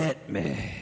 Hit me.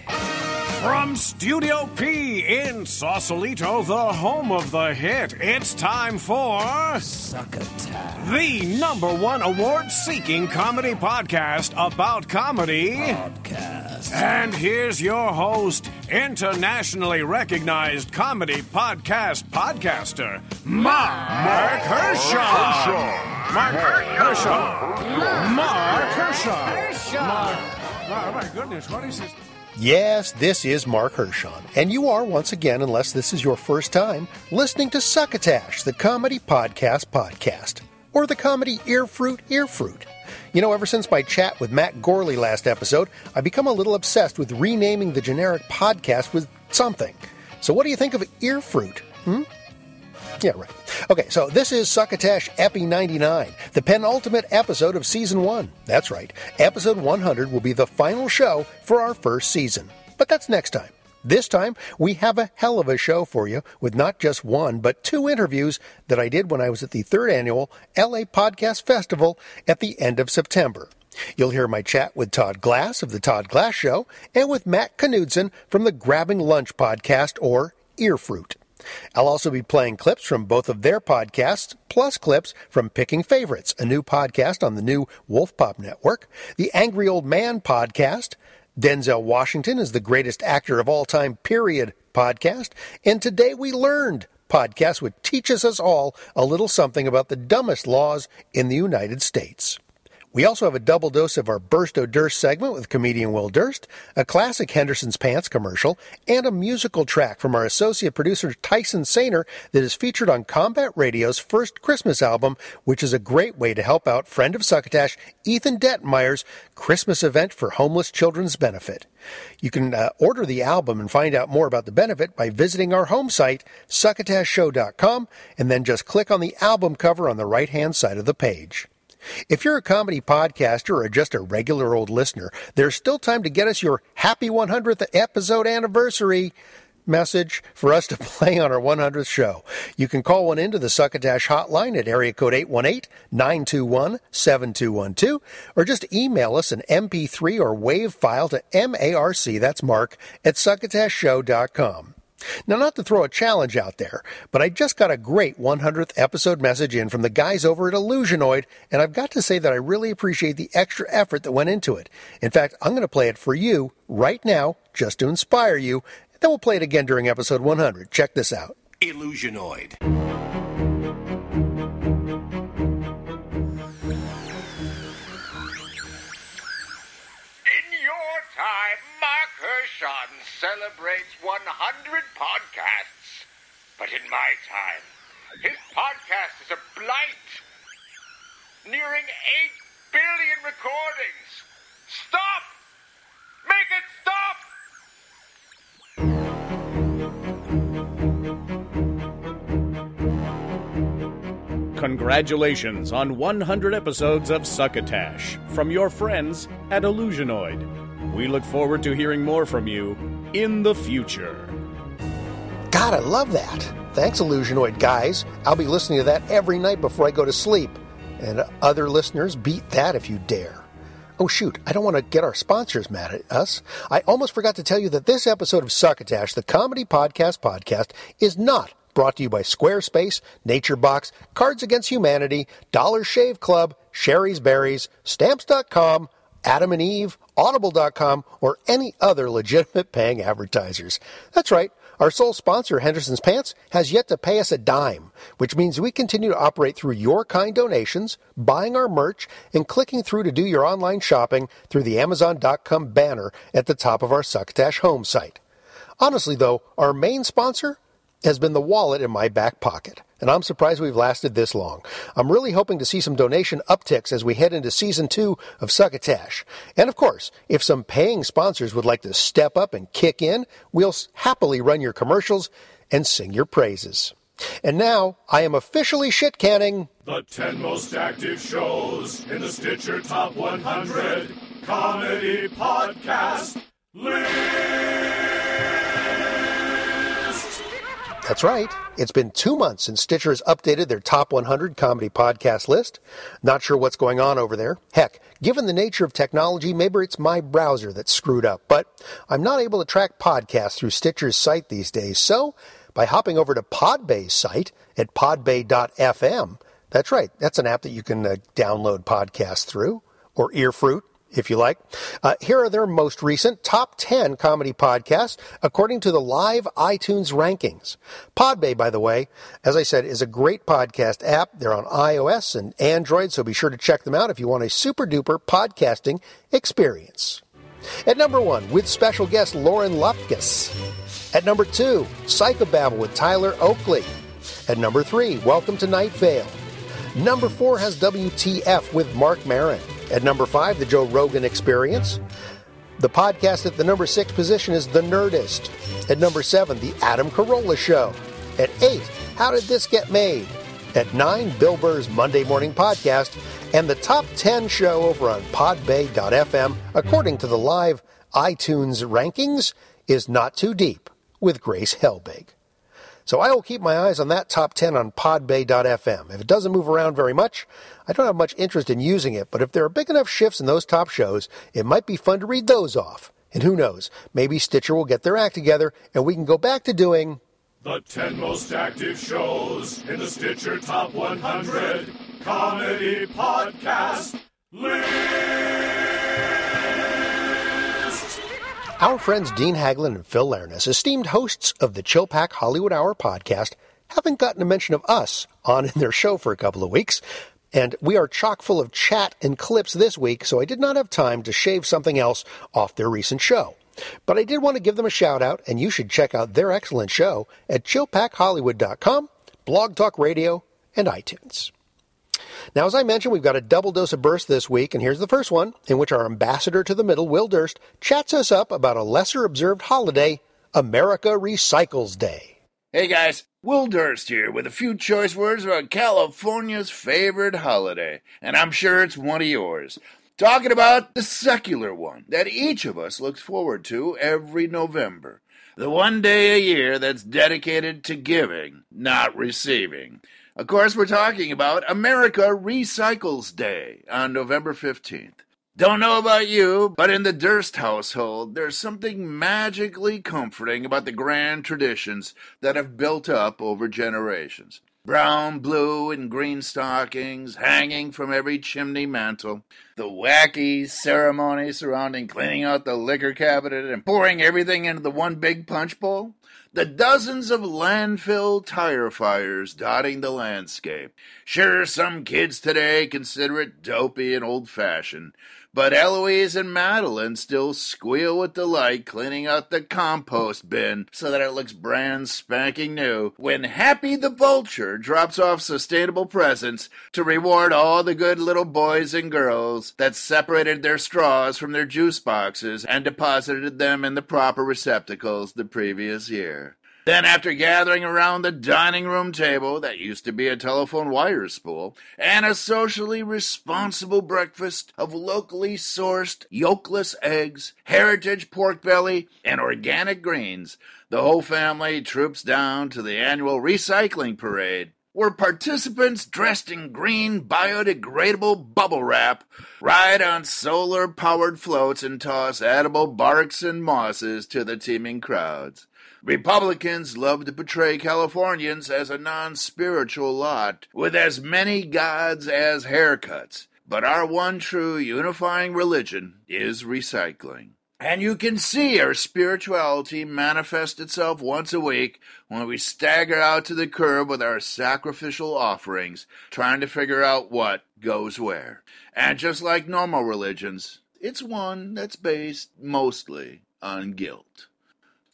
From Studio P in Sausalito, the home of the hit, it's time for Succotash the number one award seeking comedy podcast about comedy. Podcast. And here's your host, internationally recognized comedy podcast podcaster, Mark Hershaw. Mark Hershaw. Mark Hershaw. Mark. My goodness, what is this? Yes, this is Mark Hershon, and you are once again, unless this is your first time, listening to Succotash, the comedy podcast podcast, or the comedy Earfruit Earfruit. You know, ever since my chat with Matt Gourley last episode, I've become a little obsessed with renaming the generic podcast with something. So, what do you think of Earfruit? Hmm? Yeah, right. Okay, so this is Succotash Epi 99, the penultimate episode of Season 1. That's right. Episode 100 will be the final show for our first season. But that's next time. This time, we have a hell of a show for you with not just one, but two interviews that I did when I was at the third annual LA Podcast Festival at the end of September. You'll hear my chat with Todd Glass of The Todd Glass Show and with Matt Knudsen from the Grabbing Lunch podcast or Earfruit. I'll also be playing clips from both of their podcasts, plus clips from Picking Favorites, a new podcast on the new Wolf Pop Network, the Angry Old Man podcast, Denzel Washington is the greatest actor of all time, period, podcast, and Today We Learned podcast, which teaches us all a little something about the dumbest laws in the United States. We also have a double dose of our Burst O' Durst segment with comedian Will Durst, a classic Henderson's Pants commercial, and a musical track from our associate producer Tyson Sainer that is featured on Combat Radio's first Christmas album, which is a great way to help out friend of Succotash Ethan Detmeyer's Christmas event for homeless children's benefit. You can uh, order the album and find out more about the benefit by visiting our home site, succotashshow.com, and then just click on the album cover on the right hand side of the page. If you're a comedy podcaster or just a regular old listener, there's still time to get us your happy 100th episode anniversary message for us to play on our 100th show. You can call one into the Succotash hotline at area code 818-921-7212 or just email us an MP3 or WAV file to MARC, that's Mark, at succotashshow.com. Now, not to throw a challenge out there, but I just got a great 100th episode message in from the guys over at Illusionoid, and I've got to say that I really appreciate the extra effort that went into it. In fact, I'm going to play it for you right now, just to inspire you, and then we'll play it again during episode 100. Check this out. Illusionoid. Mark Hershon celebrates 100 podcasts. But in my time, his podcast is a blight. Nearing 8 billion recordings. Stop! Make it stop! Congratulations on 100 episodes of Succotash from your friends at Illusionoid. We look forward to hearing more from you in the future. God, I love that. Thanks, Illusionoid guys. I'll be listening to that every night before I go to sleep. And other listeners, beat that if you dare. Oh, shoot, I don't want to get our sponsors mad at us. I almost forgot to tell you that this episode of Succotash, the comedy podcast podcast, is not brought to you by Squarespace, NatureBox, Cards Against Humanity, Dollar Shave Club, Shari's Berries, Stamps.com, Adam and Eve, Audible.com, or any other legitimate paying advertisers. That's right. Our sole sponsor, Henderson's Pants, has yet to pay us a dime, which means we continue to operate through your kind donations, buying our merch, and clicking through to do your online shopping through the Amazon.com banner at the top of our Succotash home site. Honestly, though, our main sponsor has been the wallet in my back pocket, and I'm surprised we've lasted this long. I'm really hoping to see some donation upticks as we head into season two of Succotash. And of course, if some paying sponsors would like to step up and kick in, we'll happily run your commercials and sing your praises. And now, I am officially shit canning. The 10 most active shows in the Stitcher Top 100 Comedy Podcast List. That's right. It's been two months since Stitcher has updated their top 100 comedy podcast list. Not sure what's going on over there. Heck, given the nature of technology, maybe it's my browser that's screwed up. But I'm not able to track podcasts through Stitcher's site these days. So, by hopping over to Podbay's site at podbay.fm, that's right, that's an app that you can uh, download podcasts through, or Earfruit, if you like. Uh, here are their most recent top 10 comedy podcasts according to the live iTunes rankings. Podbay, by the way, as I said, is a great podcast app. They're on iOS and Android, so be sure to check them out if you want a super duper podcasting experience. At number one, with special guest Lauren Lapkus. At number two, Psychobabble with Tyler Oakley. At number three, Welcome to Night Vale. Number four has WTF with Marc Maron. At number five, The Joe Rogan Experience. The podcast at the number six position is The Nerdist. At number seven, The Adam Carolla Show. At eight, How Did This Get Made? At nine, Bill Burr's Monday Morning Podcast. And the top 10 show over on podbay.fm, according to the live iTunes rankings, is Not Too Deep with Grace Helbig. So I will keep my eyes on that top 10 on podbay.fm. If it doesn't move around very much, I don't have much interest in using it, but if there are big enough shifts in those top shows, it might be fun to read those off. And who knows, maybe Stitcher will get their act together and we can go back to doing The 10 most active shows in the Stitcher Top 100 Comedy Podcast List. Our friends Dean Haglund and Phil Leirness, esteemed hosts of the Chill Pack Hollywood Hour podcast, haven't gotten a mention of us on in their show for a couple of weeks. And we are chock full of chat and clips this week, so I did not have time to shave something else off their recent show. But I did want to give them a shout out, and you should check out their excellent show at chillpackhollywood.com, Blog Talk Radio, and iTunes. Now, as I mentioned, we've got a double dose of burst this week, and here's the first one, in which our ambassador to the middle, Will Durst, chats us up about a lesser observed holiday, America Recycles Day. Hey guys, Will Durst here with a few choice words about California's favorite holiday, and I'm sure it's one of yours. Talking about the secular one that each of us looks forward to every November. The one day a year that's dedicated to giving, not receiving. Of course, we're talking about America Recycles Day on November 15th. Don't know about you, but in the Durst household, there's something magically comforting about the grand traditions that have built up over generations. Brown, blue, and green stockings hanging from every chimney mantel. The wacky ceremony surrounding cleaning out the liquor cabinet and pouring everything into the one big punch bowl. The dozens of landfill tire fires dotting the landscape. Sure, some kids today consider it dopey and old fashioned, but Eloise and Madeline still squeal with delight cleaning out the compost bin so that it looks brand spanking new when Happy the Vulture drops off sustainable presents to reward all the good little boys and girls that separated their straws from their juice boxes and deposited them in the proper receptacles the previous year. Then, after gathering around the dining room table that used to be a telephone wire spool, and a socially responsible breakfast of locally sourced yolkless eggs, heritage pork belly, and organic greens, the whole family troops down to the annual recycling parade where participants dressed in green biodegradable bubble wrap ride on solar powered floats and toss edible barks and mosses to the teeming crowds. Republicans love to portray Californians as a non spiritual lot with as many gods as haircuts, but our one true unifying religion is recycling. And you can see our spirituality manifest itself once a week when we stagger out to the curb with our sacrificial offerings, trying to figure out what goes where. And just like normal religions, it's one that's based mostly on guilt.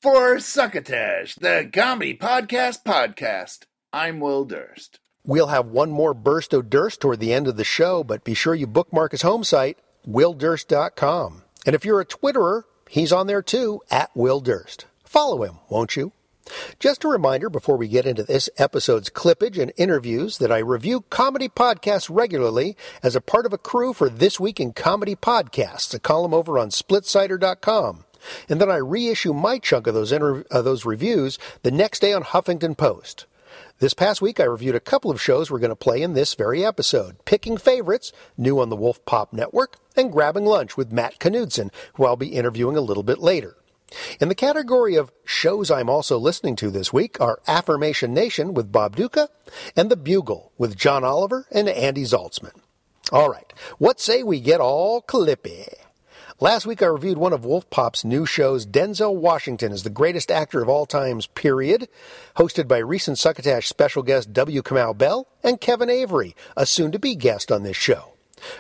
For Succotash, the comedy podcast podcast, I'm Will Durst. We'll have one more burst of Durst toward the end of the show, but be sure you bookmark his home site, willdurst.com. And if you're a Twitterer, he's on there too, at Will Durst. Follow him, won't you? Just a reminder before we get into this episode's clippage and interviews that I review comedy podcasts regularly as a part of a crew for This Week in Comedy Podcasts, a column over on splitsider.com. and then I reissue my chunk of those, uh, those reviews the next day on Huffington Post. This past week, I reviewed a couple of shows we're going to play in this very episode Picking Favorites, new on the Wolf Pop Network, and Grabbing Lunch with Matt Knudsen, who I'll be interviewing a little bit later. In the category of shows I'm also listening to this week are Affirmation Nation with Bob Ducca and The Bugle with John Oliver and Andy Zaltzman. All right, what say we get all clippy? Last week I reviewed one of Wolf Pop's new shows, Denzel Washington is the greatest actor of all times, period, hosted by recent Succotash special guest W. Kamau Bell and Kevin Avery, a soon-to-be guest on this show.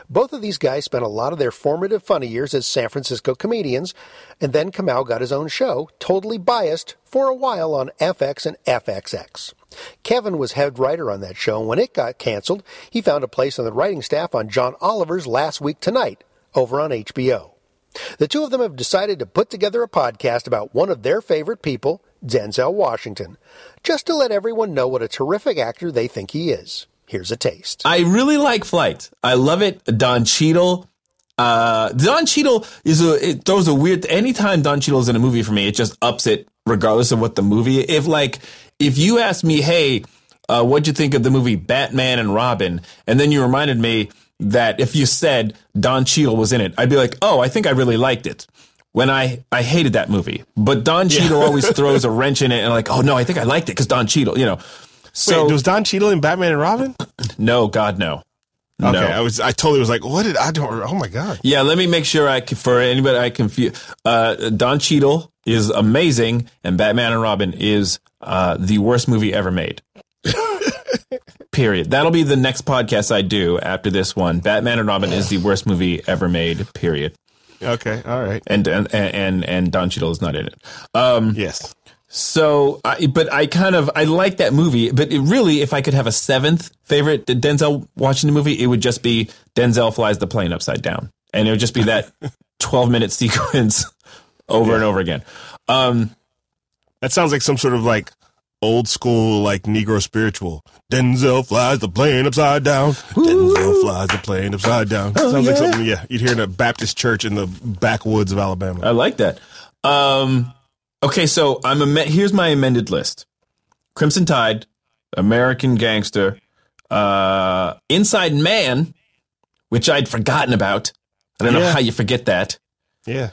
Both of these guys spent a lot of their formative funny years as San Francisco comedians, and then Kamau got his own show, totally biased, for a while on FX and FXX. Kevin was head writer on that show, and when it got canceled, he found a place on the writing staff on John Oliver's Last Week Tonight over on HBO. The two of them have decided to put together a podcast about one of their favorite people, Denzel Washington, just to let everyone know what a terrific actor they think he is. Here's a taste. I really like Flight. I love it. Don Cheadle. Uh, Don Cheadle is a, it throws a weird, anytime Don Cheadle is in a movie for me, it just ups it regardless of what the movie, if like, if you ask me, hey, uh, what'd you think of the movie Batman and Robin? And then you reminded me, that if you said Don Cheadle was in it, I'd be like, oh, I think I really liked it. When I, I hated that movie, but Don Cheadle yeah. always throws a wrench in it and like, oh no, I think I liked it because Don Cheadle, you know. So Wait, was Don Cheadle in Batman and Robin? No, God, no. Okay, no. I was. I totally was like, "What did I do? Oh my god!" Yeah, let me make sure I for anybody I confuse. Uh, Don Cheadle is amazing, and Batman and Robin is uh, the worst movie ever made. Period. That'll be the next podcast I do after this one. Batman and Robin is the worst movie ever made. Period. Okay. All right. And and and and Don Cheadle is not in it. Um, yes. So, I, but I kind of I like that movie. But it really, if I could have a seventh favorite Denzel Washington movie, it would just be Denzel flies the plane upside down, and it would just be that twelve minute sequence over yeah. and over again. Um, that sounds like some sort of like old school like Negro spiritual. Denzel flies the plane upside down. Denzel flies the plane upside down. Oh, Sounds yeah. like something yeah you'd hear in a Baptist church in the backwoods of Alabama. I like that. Um, okay, so I'm a here's my amended list: Crimson Tide, American Gangster, uh, Inside Man, which I'd forgotten about. I don't yeah. know how you forget that. Yeah.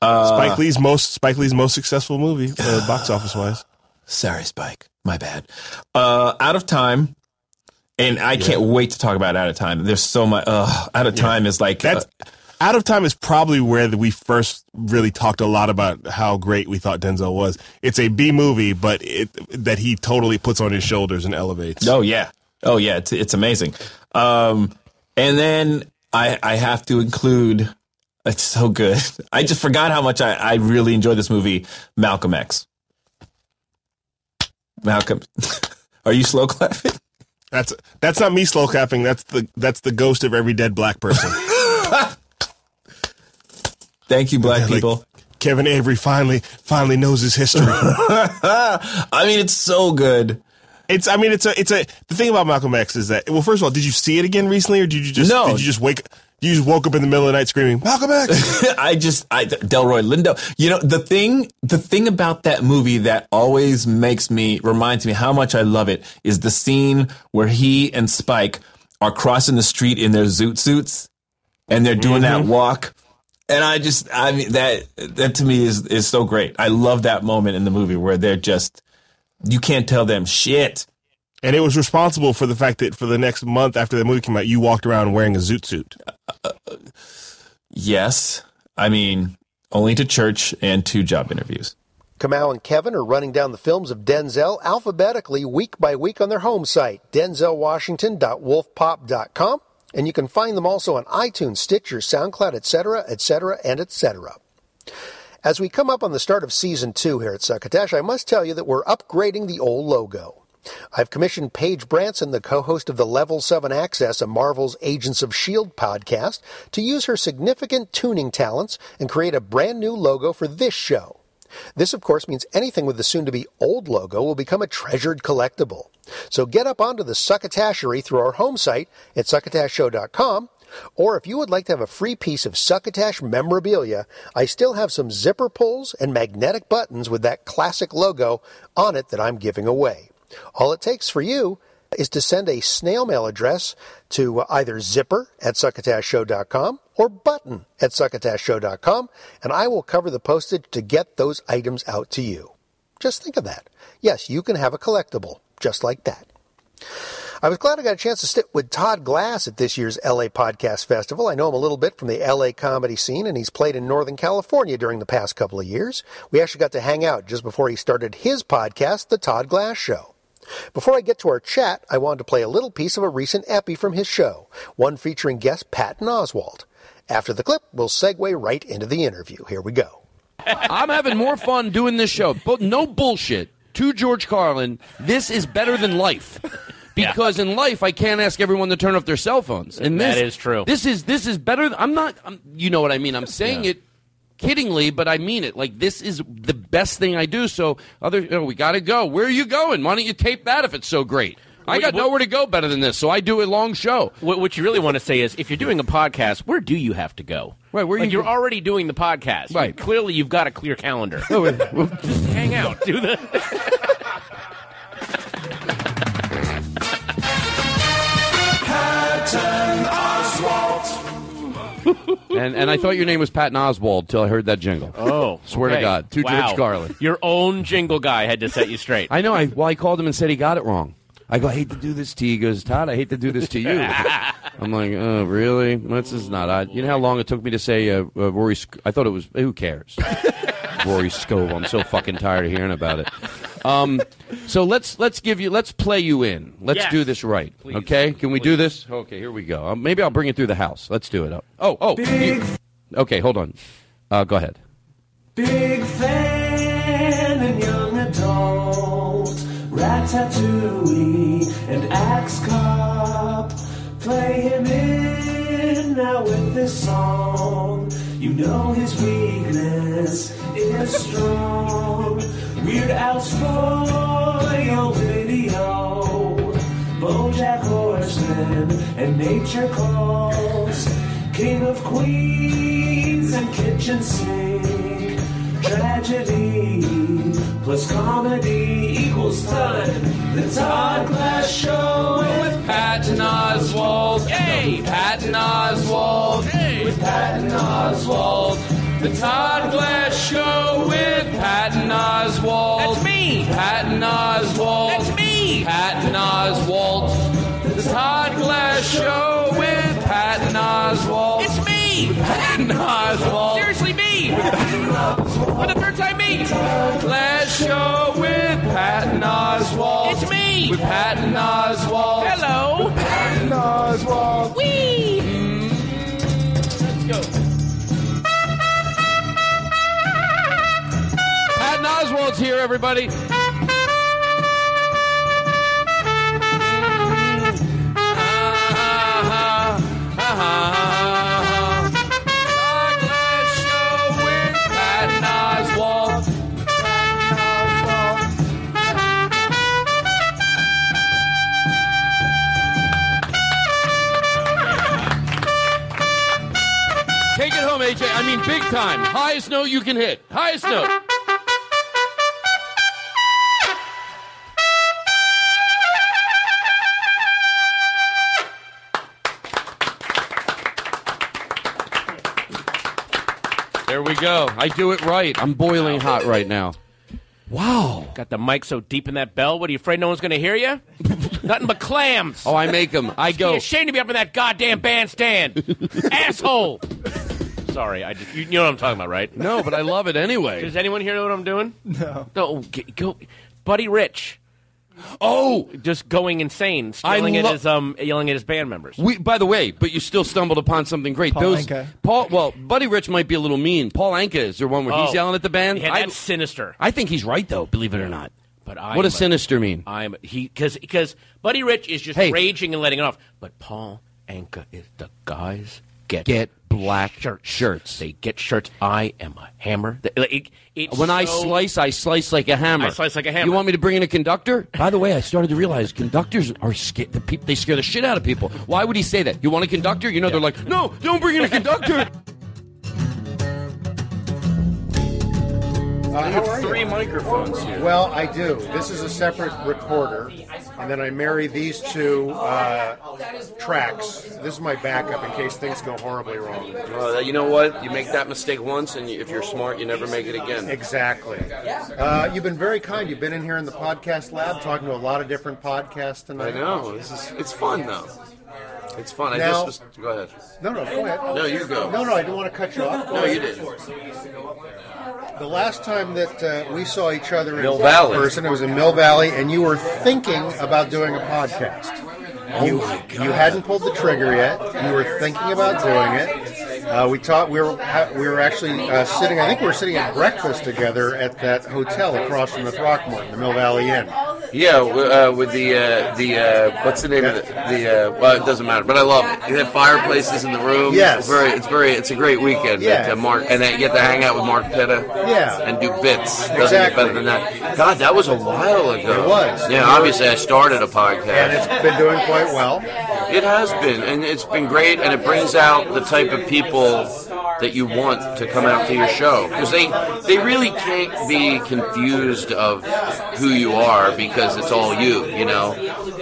Uh, Spike Lee's most Spike Lee's most successful movie, uh, box office wise. Sorry, Spike. My bad. Uh, out of time. And I yeah. can't wait to talk about Out of Time. There's so much. Uh, out of Time yeah. is like. That's, uh, out of Time is probably where we first really talked a lot about how great we thought Denzel was. It's a B movie, but it that he totally puts on his shoulders and elevates. Oh yeah, oh yeah, it's it's amazing. Um, and then I I have to include. It's so good. I just forgot how much I, I really enjoyed this movie, Malcolm X. Malcolm, are you slow clapping? That's that's not me slow clapping. That's the that's the ghost of every dead black person. Thank you, black yeah, people. Like Kevin Avery finally finally knows his history. I mean, it's so good. It's. I mean, it's a. It's a. The thing about Malcolm X is that. Well, first of all, did you see it again recently, or did you just? No. Did you just wake? You just woke up in the middle of the night screaming, Malcolm X. I just, I, Delroy Lindo. You know, the thing, the thing about that movie that always makes me, reminds me how much I love it is the scene where he and Spike are crossing the street in their zoot suits and they're doing mm-hmm. that walk. And I just, I mean, that, that to me is, is so great. I love that moment in the movie where they're just, you can't tell them shit. And it was responsible for the fact that for the next month after the movie came out, you walked around wearing a zoot suit. Uh, yes. I mean, only to church and two job interviews. Kamau and Kevin are running down the films of Denzel alphabetically week by week on their home site, denzelwashington.wolfpop.com, and you can find them also on iTunes, Stitcher, SoundCloud, etc., etc., and etc. As we come up on the start of season two here at Succotash, I must tell you that we're upgrading the old logo. I've commissioned Paige Branson, the co-host of the Level 7 Access, a Marvel's Agents of S.H.I.E.L.D. podcast, to use her significant tuning talents and create a brand new logo for this show. This, of course, means anything with the soon-to-be old logo will become a treasured collectible. So get up onto the Succotashery through our home site at succotashshow.com Or if you would like to have a free piece of Succotash memorabilia, I still have some zipper pulls and magnetic buttons with that classic logo on it that I'm giving away. All it takes for you is to send a snail mail address to uh, either zipper at succotashshow.com or button at succotashshow.com, and I will cover the postage to get those items out to you. Just think of that. Yes, you can have a collectible just like that. I was glad I got a chance to sit with Todd Glass at this year's LA Podcast Festival. I know him a little bit from the LA comedy scene, and he's played in Northern California during the past couple of years. We actually got to hang out just before he started his podcast, The Todd Glass Show. Before I get to our chat, I wanted to play a little piece of a recent epi from his show, one featuring guest Patton Oswalt. After the clip, we'll segue right into the interview. Here we go. I'm having more fun doing this show, but no bullshit. To George Carlin, this is better than life. Because in life, I can't ask everyone to turn off their cell phones. And That this is true. This is this is better. I'm not. I'm, you know what I mean. I'm saying it kiddingly, but I mean it. Like this is the best thing I do. So other, you know, we got to go. Where are you going? Why don't you tape that if it's so great? I got nowhere to go better than this, so I do a long show. What, what you really want to say is, if you're doing a podcast, where do you have to go? Right, where like you- you're already doing the podcast. Right. Clearly, you've got a clear calendar. Oh, wait, well, Just hang out. Do the. Patton Oswalt. And and I thought your name was Patton Oswald till I heard that jingle. Oh, Swear to. God, to Wow. George Carlin. Your own jingle guy had to set you straight. I know. I well, I called him and said he got it wrong. I go, I hate to do this to you. He goes, Todd, I hate to do this to you. I'm like, oh, really? This is not odd. You know how long it took me to say uh, uh, Rory? Sc- I thought it was. Who cares? Rory Scovel. I'm so fucking tired of hearing about it. Um, so let's let's give you let's play you in. Let's Yes. do this right. Please. Okay? Can we do this? Okay, here we go. Um, maybe I'll bring it through the house. Let's do it. Oh, oh. you- okay, hold on. Uh, go ahead. Big fan and young adult, Ratatouille and Axe Cop. Play him in now with this song. You know his weakness is strong. Weird Al's spoil video. Bojack Horseman and Nature Calls. King of Queens and Kitchen Sink. Tragedy plus comedy equals time. The Todd Glass Show with Patton Oswald. Hey, Patton Oswald. Hey, with Patton Oswald. The Todd Glass Show with Patton Oswald. That's me. Patton Oswald. That's me. Patton Oswald. The Todd Glass Show with Patton Oswald. It's me. Patton Oswald. Seriously, me. For the third time, me. Glass Show with Patton Oswald. It's me. With Patton Oswald. Hello. Patton Oswald. Wee. Mm. Let's go. Oswald's here, everybody. Take it home, AJ. I mean, big time. Highest note you can hit. Highest note. There we go. I do it right. I'm boiling hot right now. Wow. Got the mic so deep in that bell. What are you afraid no one's going to hear you? Nothing but clams. Oh, I make them. I Be go. ashamed to be up in that goddamn bandstand, asshole. Sorry, I just, you, you know what I'm talking about, right? No, but I love it anyway. Does anyone here know what I'm doing? No. No, g- go, Buddy Rich. Oh, just going insane, I yelling at his um, yelling at his band members. We, by the way, but you still stumbled upon something great. Paul Those Anka. Paul, well, Buddy Rich might be a little mean. Paul Anka is there one where he's Oh. yelling at the band? Yeah, I- that's sinister. I think he's right though. Believe it or not. But I what does sinister mean? I'm he because because Buddy Rich is just Hey. raging and letting it off. But Paul Anka is the guy's get get black shirts. Shirts. They get shirts. I am a hammer. They- like, it- it's When I slice, I slice like a hammer. I slice like a hammer. You want me to bring in a conductor? By the way, I started to realize conductors are scared. The peop they scare the shit out of people. Why would he say that? You want a conductor? You know, they're like, no, don't bring in a conductor. Uh, how are you? three microphones here. Well, I do. This is a separate recorder, and then I marry these two uh, tracks. This is my backup in case things go horribly wrong. Well, you know what? You make that mistake once, and if you're smart, you never make it again. Exactly. Uh, you've been very kind. You've been in here in the podcast lab talking to a lot of different podcasts tonight. I know. This is it's fun though. It's fun. I Now- just was, go ahead. No, no, go ahead. No, you go. No, no, I didn't want to cut you off. Go No, ahead. you didn't. The last time that uh, we saw each other in Mill Valley. person, it was in Mill Valley, and you were thinking about doing a podcast. You, you hadn't pulled the trigger yet. You were thinking about doing it. Uh, we talked. We were ha- we were actually uh, sitting. I think we were sitting at breakfast together at that hotel across from the Throckmorton, the Mill Valley Inn. Yeah, uh, with the uh, the uh, what's the name of it? The uh, well, it doesn't matter, but I love it. You have fireplaces in the room. Yes. it's very, it's very, it's a great weekend. Yeah. Uh, Mark, and then you get to hang out with Mark Pitta. Yeah. and do bits. Doesn't Exactly. get better than that. God, that was a while ago. It was. Yeah, obviously I started a podcast. And it's been doing quite well. It has been, and it's been great, and it brings out the type of people that you want to come out to your show because they they really can't be confused of who you are because it's all you, you know.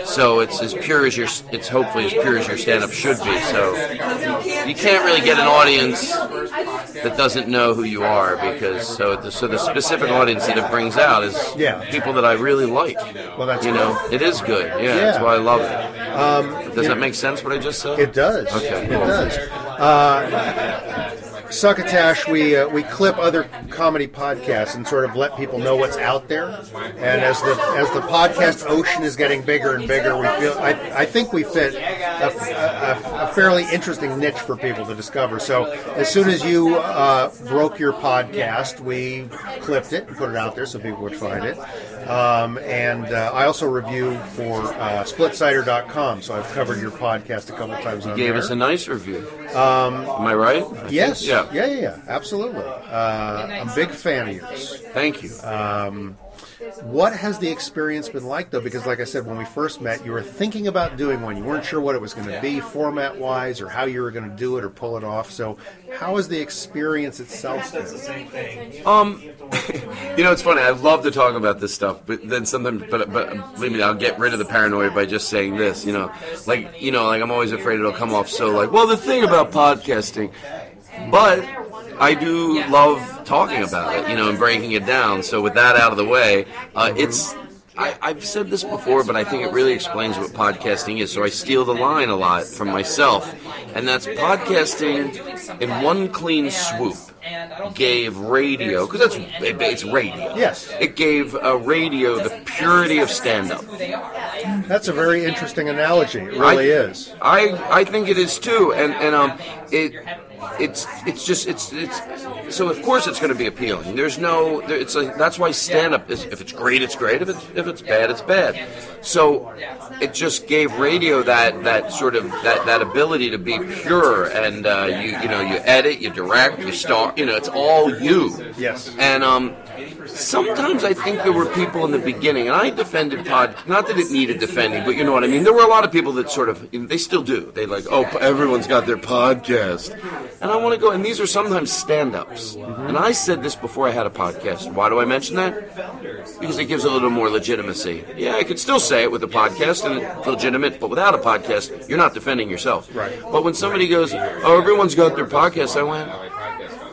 So it's as pure as your it's hopefully as pure as your stand up should be. So you can't really get an audience that doesn't know who you are because so the, so the specific audience that it brings out is Yeah. people that I really like. Well, that's you know, it is good. Yeah, that's why I love it. Um, Does that make sense? What I just said? It does. Okay, It cool. does. Uh, Succotash, we uh, we clip other comedy podcasts and sort of let people know what's out there. And as the as the podcast ocean is getting bigger and bigger, we feel I, I think we fit a, a, a fairly interesting niche for people to discover. So as soon as you uh, broke your podcast, we clipped it and put it out there so people would find it. Um, and uh, I also review for uh, SplitSider.com, so I've covered your podcast a couple times You Gave there. us a nice review. Um, Am I right? I think- Yes. Yeah. Yeah. Yeah. Yeah. Absolutely. Uh, I'm a big fan of yours. Thank you. Um, what has the experience been like, though? Because, like I said, when we first met, you were thinking about doing one. You weren't sure what it was going to be, format-wise, or how you were going to do it or pull it off. So, how has the experience itself been? Um, you know, it's funny. I love to talk about this stuff, but then sometimes, but but believe me, I'll get rid of the paranoia by just saying this. You know, like you know, like I'm always afraid it'll come off so like, well, the thing about podcasting, but I do love talking about it, you know, and breaking it down. So with that out of the way, uh, it's. I, I've said this before, but I think it really explains what podcasting is. So I steal the line a lot from myself, and that's podcasting in one clean swoop gave radio because that's it- it's radio. Yes. it gave uh, radio the purity of stand-up. That's a very interesting analogy. It really I, is. I I think it is too, and and um it it's it's just it's it's so of course it's going to be appealing. There's no there, it's like that's why stand up is if it's great it's great if it's if it's bad it's bad. So it just gave radio that that sort of that that ability to be pure and uh, you you know you edit you direct you start you know it's all you. Yes. And um sometimes I think there were people in the beginning, and I defended pod. Not that it needed defending, but you know what I mean. There were a lot of people that sort of they still do. They like, oh, everyone's got their podcast, and I want to go. And these are sometimes stand-ups. And I said this before I had a podcast. Why do I mention that? Because it gives a little more legitimacy. Yeah, I could still say it with a podcast and it's legitimate, but without a podcast, you're not defending yourself. Right. But when somebody goes, oh, everyone's got their podcast, I went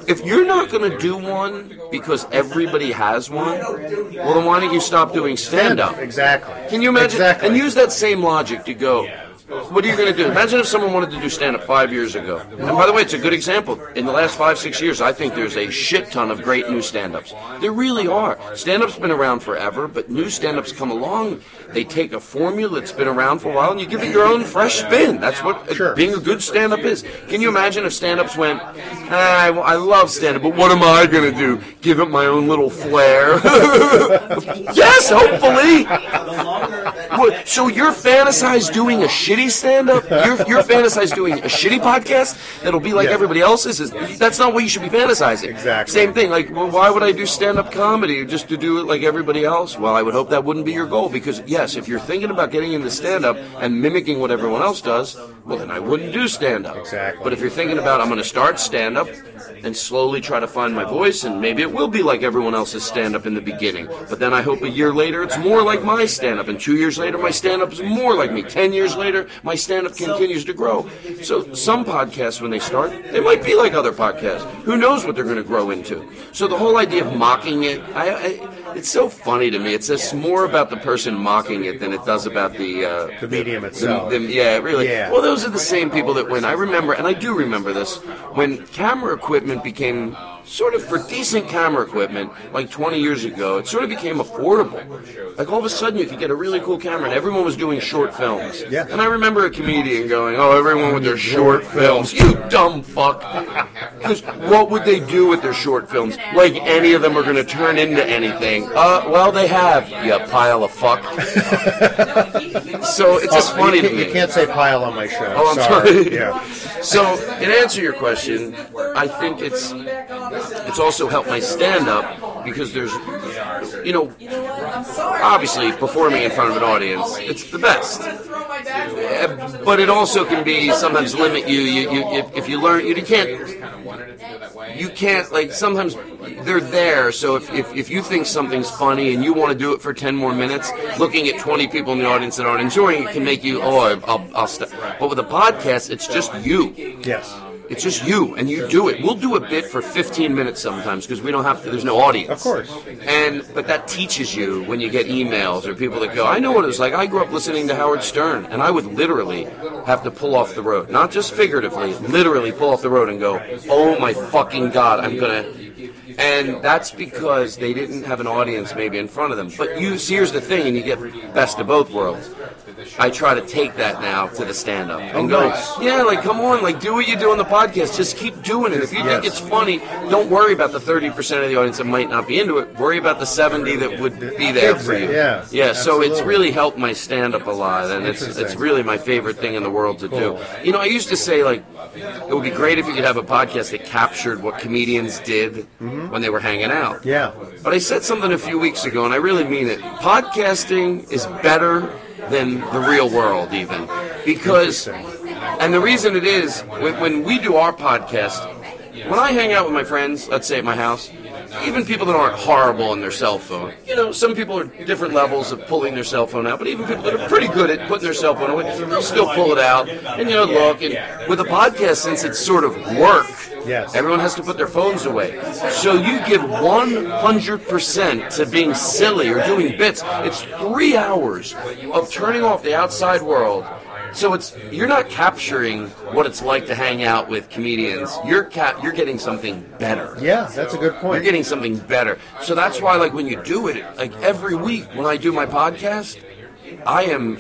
if you're not going to do one because everybody has one, well, then why don't you stop doing stand up? Exactly. Can you imagine? Exactly. And use that same logic to go. What are you going to do? Imagine if someone wanted to do stand up five years ago. And by the way, it's a good example. In the last five, six years, I think there's a shit ton of great new stand ups. There really are. Stand up's been around forever, but new stand ups come along. They take a formula that's been around for a while and you give it your own fresh spin. That's what uh, being a good stand up is. Can you imagine if stand ups went, ah, I, I love stand up, but what am I going to do? Give it my own little flair? yes, hopefully. What, so you're fantasize doing a shitty stand-up? You're, you're fantasize doing a shitty podcast that'll be like Yeah. everybody else's? Is- That's not what you should be fantasizing. Exactly. Same thing. Like, well, why would I do stand-up comedy just to do it like everybody else? Well, I would hope that wouldn't be your goal because yes, if you're thinking about getting into stand-up and mimicking what everyone else does, well, then I wouldn't do stand-up. Exactly. But if you're thinking about I'm going to start stand-up and slowly try to find my voice, and maybe it will be like everyone else's stand-up in the beginning, but then I hope a year later it's more like my stand-up, and two years later my stand-up is more like me. Ten years later, my stand-up continues to grow. So some podcasts, when they start, they might be like other podcasts. Who knows what they're going to grow into? So the whole idea of mocking it, I, I, it's so funny to me. It's just more about the person mocking it than it does about the uh, The medium the- itself. the- yeah, really. Yeah. Well, those are the same people that when I remember, and I do remember this, when camera equipment became sort of for decent camera equipment, like 20 years ago, it sort of became affordable. Like all of a sudden, you could get a really cool camera, and everyone was doing short films. Yeah. And I remember a comedian going, "Oh, everyone with their short films, you dumb fuck." Because what would they do with their short films? Like any of them are going to turn into anything? Uh, well, they have. You pile of fuck. so it's just Oh, funny you to can't, me. you can't say pile on my show. Oh, I'm sorry. sorry. Yeah. So, in answer to your question, I think it's it's also helped my stand up because there's, you know, obviously performing in front of an audience, it's the best. Uh, But it also can be sometimes limit you. You, you if, you learn, you can't. You can't like sometimes they're there. So if, if, if you think something's funny and you want to do it for ten more minutes, looking at twenty people in the audience that aren't enjoying it can make you oh I'll I'll stop. But with a podcast, it's just you. Yes. It's just you, and you do it. We'll do a bit for 15 minutes sometimes because we don't have to. There's no audience. Of course. And but that teaches you when you get emails or people that go. I know what it was like. I grew up listening to Howard Stern, and I would literally have to pull off the road, not just figuratively, literally pull off the road and go, "Oh my fucking god, I'm gonna." And that's because they didn't have an audience maybe in front of them. But you, see, here's the thing, and you get best of both worlds. I try to take that now to the stand up and Oh, go, nice. yeah, like come on, like do what you do on the podcast. Just keep doing it. If you think it's funny, don't worry about the thirty percent of the audience that might not be into it. Worry about the seventy that would be there for you. Yeah, yeah. So it's really helped my stand up a lot, and it's it's really my favorite thing in the world to do. You know, I used to say like it would be great if you could have a podcast that captured what comedians did when they were hanging out. Mm-hmm. Yeah. But I said something a few weeks ago, and I really mean it. Podcasting is better than the real world, even. Because, and the reason it is, when, we do our podcast, when I hang out with my friends, let's say at my house, even people that aren't horrible on their cell phone, you know, some people are different levels of pulling their cell phone out, but even people that are pretty good at putting their cell phone away, they'll still pull it out and, you know, look. And with a podcast, since it's sort of work, Yes. Everyone has to put their phones away. So you give 100% to being silly or doing bits. It's three hours of turning off the outside world. So it's you're not capturing what it's like to hang out with comedians. You're cap- you're getting something better. Yeah, that's a good point. You're getting something better. So that's why, like, when you do it, like every week when I do my podcast, I am,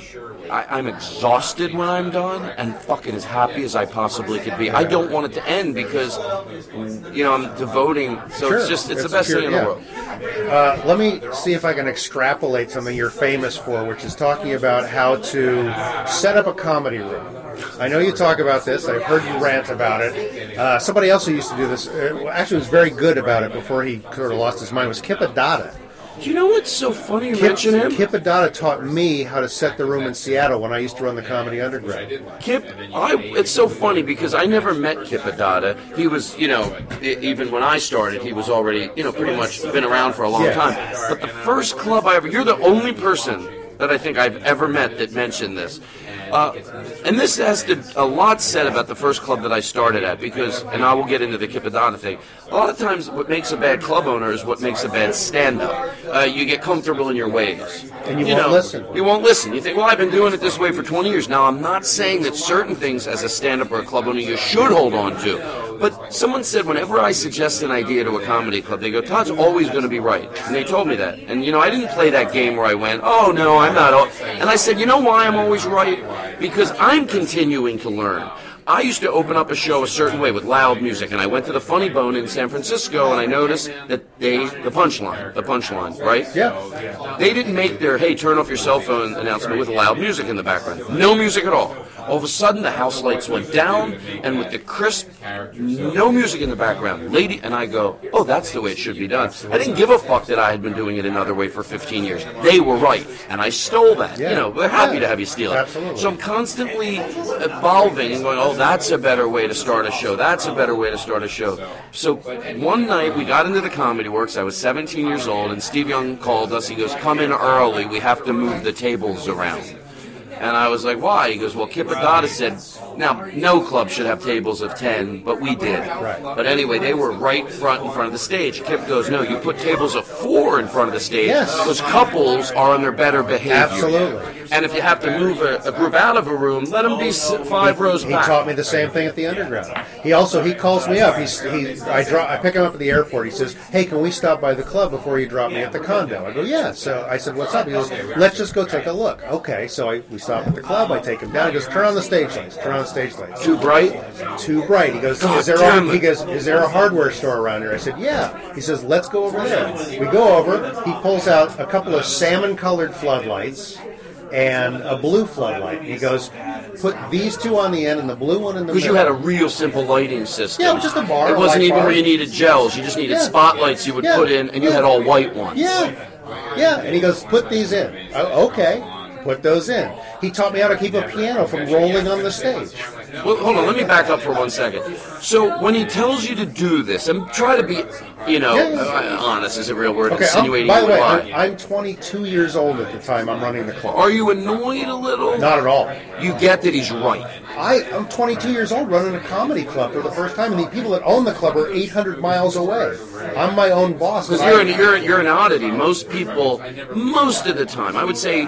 I, I'm exhausted when I'm done and fucking as happy as I possibly could be. I don't want it to end because, you know, I'm devoting. So Sure. it's just, it's, It's the best pure- thing in yeah. the world. Uh, let me see if I can extrapolate something you're famous for, which is talking about how to set up a comedy room. I know you talk about this. I've heard you rant about it. Uh, somebody else who used to do this, uh, actually was very good about it before he sort of lost his mind, was Kip Addotta. Do you know what's so funny you Kip, mention him? Kip Addotta taught me how to set the room in Seattle when I used to run the Comedy Underground. Kip, I, it's so funny because I never met Kip Addotta. He was, you know, even when I started, he was already, you know, pretty much been around for a long Yeah. time. But the first club I ever, you're the only person that I think I've ever met that mentioned this. Uh, and this has to, a lot said about the first club that I started at because, and I will get into the Kip Addotta thing. A lot of times, what makes a bad club owner is what makes a bad stand-up. Uh, you get comfortable in your ways, And you won't listen. You won't listen. You think, well, I've been doing it this way for 20 years. Now, I'm not saying that certain things as a stand-up or a club owner you should hold on to. But someone said whenever I suggest an idea to a comedy club, they go, Todd's always going to be right. And they told me that. And, you know, I didn't play that game where I went, oh, no, I'm not. al-" And I said, you know why I'm always right? Because I'm continuing to learn. I used to open up a show a certain way with loud music, and I went to the Funny Bone in San Francisco, and I noticed that they the punchline, the punchline, right? Yeah. They didn't make their "Hey, turn off your cell phone" announcement with loud music in the background. No music at all. All of a sudden, the house lights went down, and with the crisp, no music in the background, lady, and I go, "Oh, that's the way it should be done." I didn't give a fuck that I had been doing it another way for 15 years. They were right, and I stole that. You know, we're happy to have you steal it. Absolutely. So I'm constantly evolving and going, oh, that's a better way to start a show. That's a better way to start a show. So one night we got into the Comedy Works. I was 17 years old, and Steve Young called us. He goes, come in early. We have to move the tables around. And I was like, why? He goes, well, Kip Addotta said, now, no club should have tables of 10, but we did. But anyway, they were right front in front of the stage. Kip goes, no, you put tables of four in front of the stage. Yes. Because couples are on their better behavior. Absolutely. And if you have to move a, a group out of a room, let them be five rows He back. taught me the same thing at the underground. He also he calls me up. He's he I draw I pick him up at the airport. He says, "Hey, can we stop by the club before you drop me at the condo?" I go, "Yeah." So I said, "What's up?" He goes, "Let's just go take a look." Okay, so I, we stop at the club. I take him down. He goes, "Turn on the stage lights. Turn on the stage lights." Too bright. Too bright. He goes, God "Is there a, he goes, "Is there a hardware store around here?" I said, "Yeah." He says, "Let's go over there." We go over. He pulls out a couple of salmon-colored floodlights. And a blue floodlight. He goes, put these two on the end and the blue one in the middle. Because you had a real simple lighting system. Yeah, just a bar, It wasn't even bar. where you needed gels. You just needed Yeah. spotlights you would Yeah. put in, and you Yeah. had all white ones. Yeah, yeah. And he goes, put these in. Oh, okay, put those in. He taught me how to keep a piano from rolling on the stage. Well, hold on. Let me back up for one second. So when he tells you to do this, and try to be, you know, Yeah, yeah. uh, honest is a real word. Okay, I'm, insinuating by the way. I'm, I'm 22 years old at the time I'm running the club. Are you annoyed a little? Not at all. You get that he's right. I, I'm 22 years old running a comedy club for the first time, and the people that own the club are 800 miles away. I'm my own boss. Because you're an, you're, you're an oddity. Most people, most of the time, I would say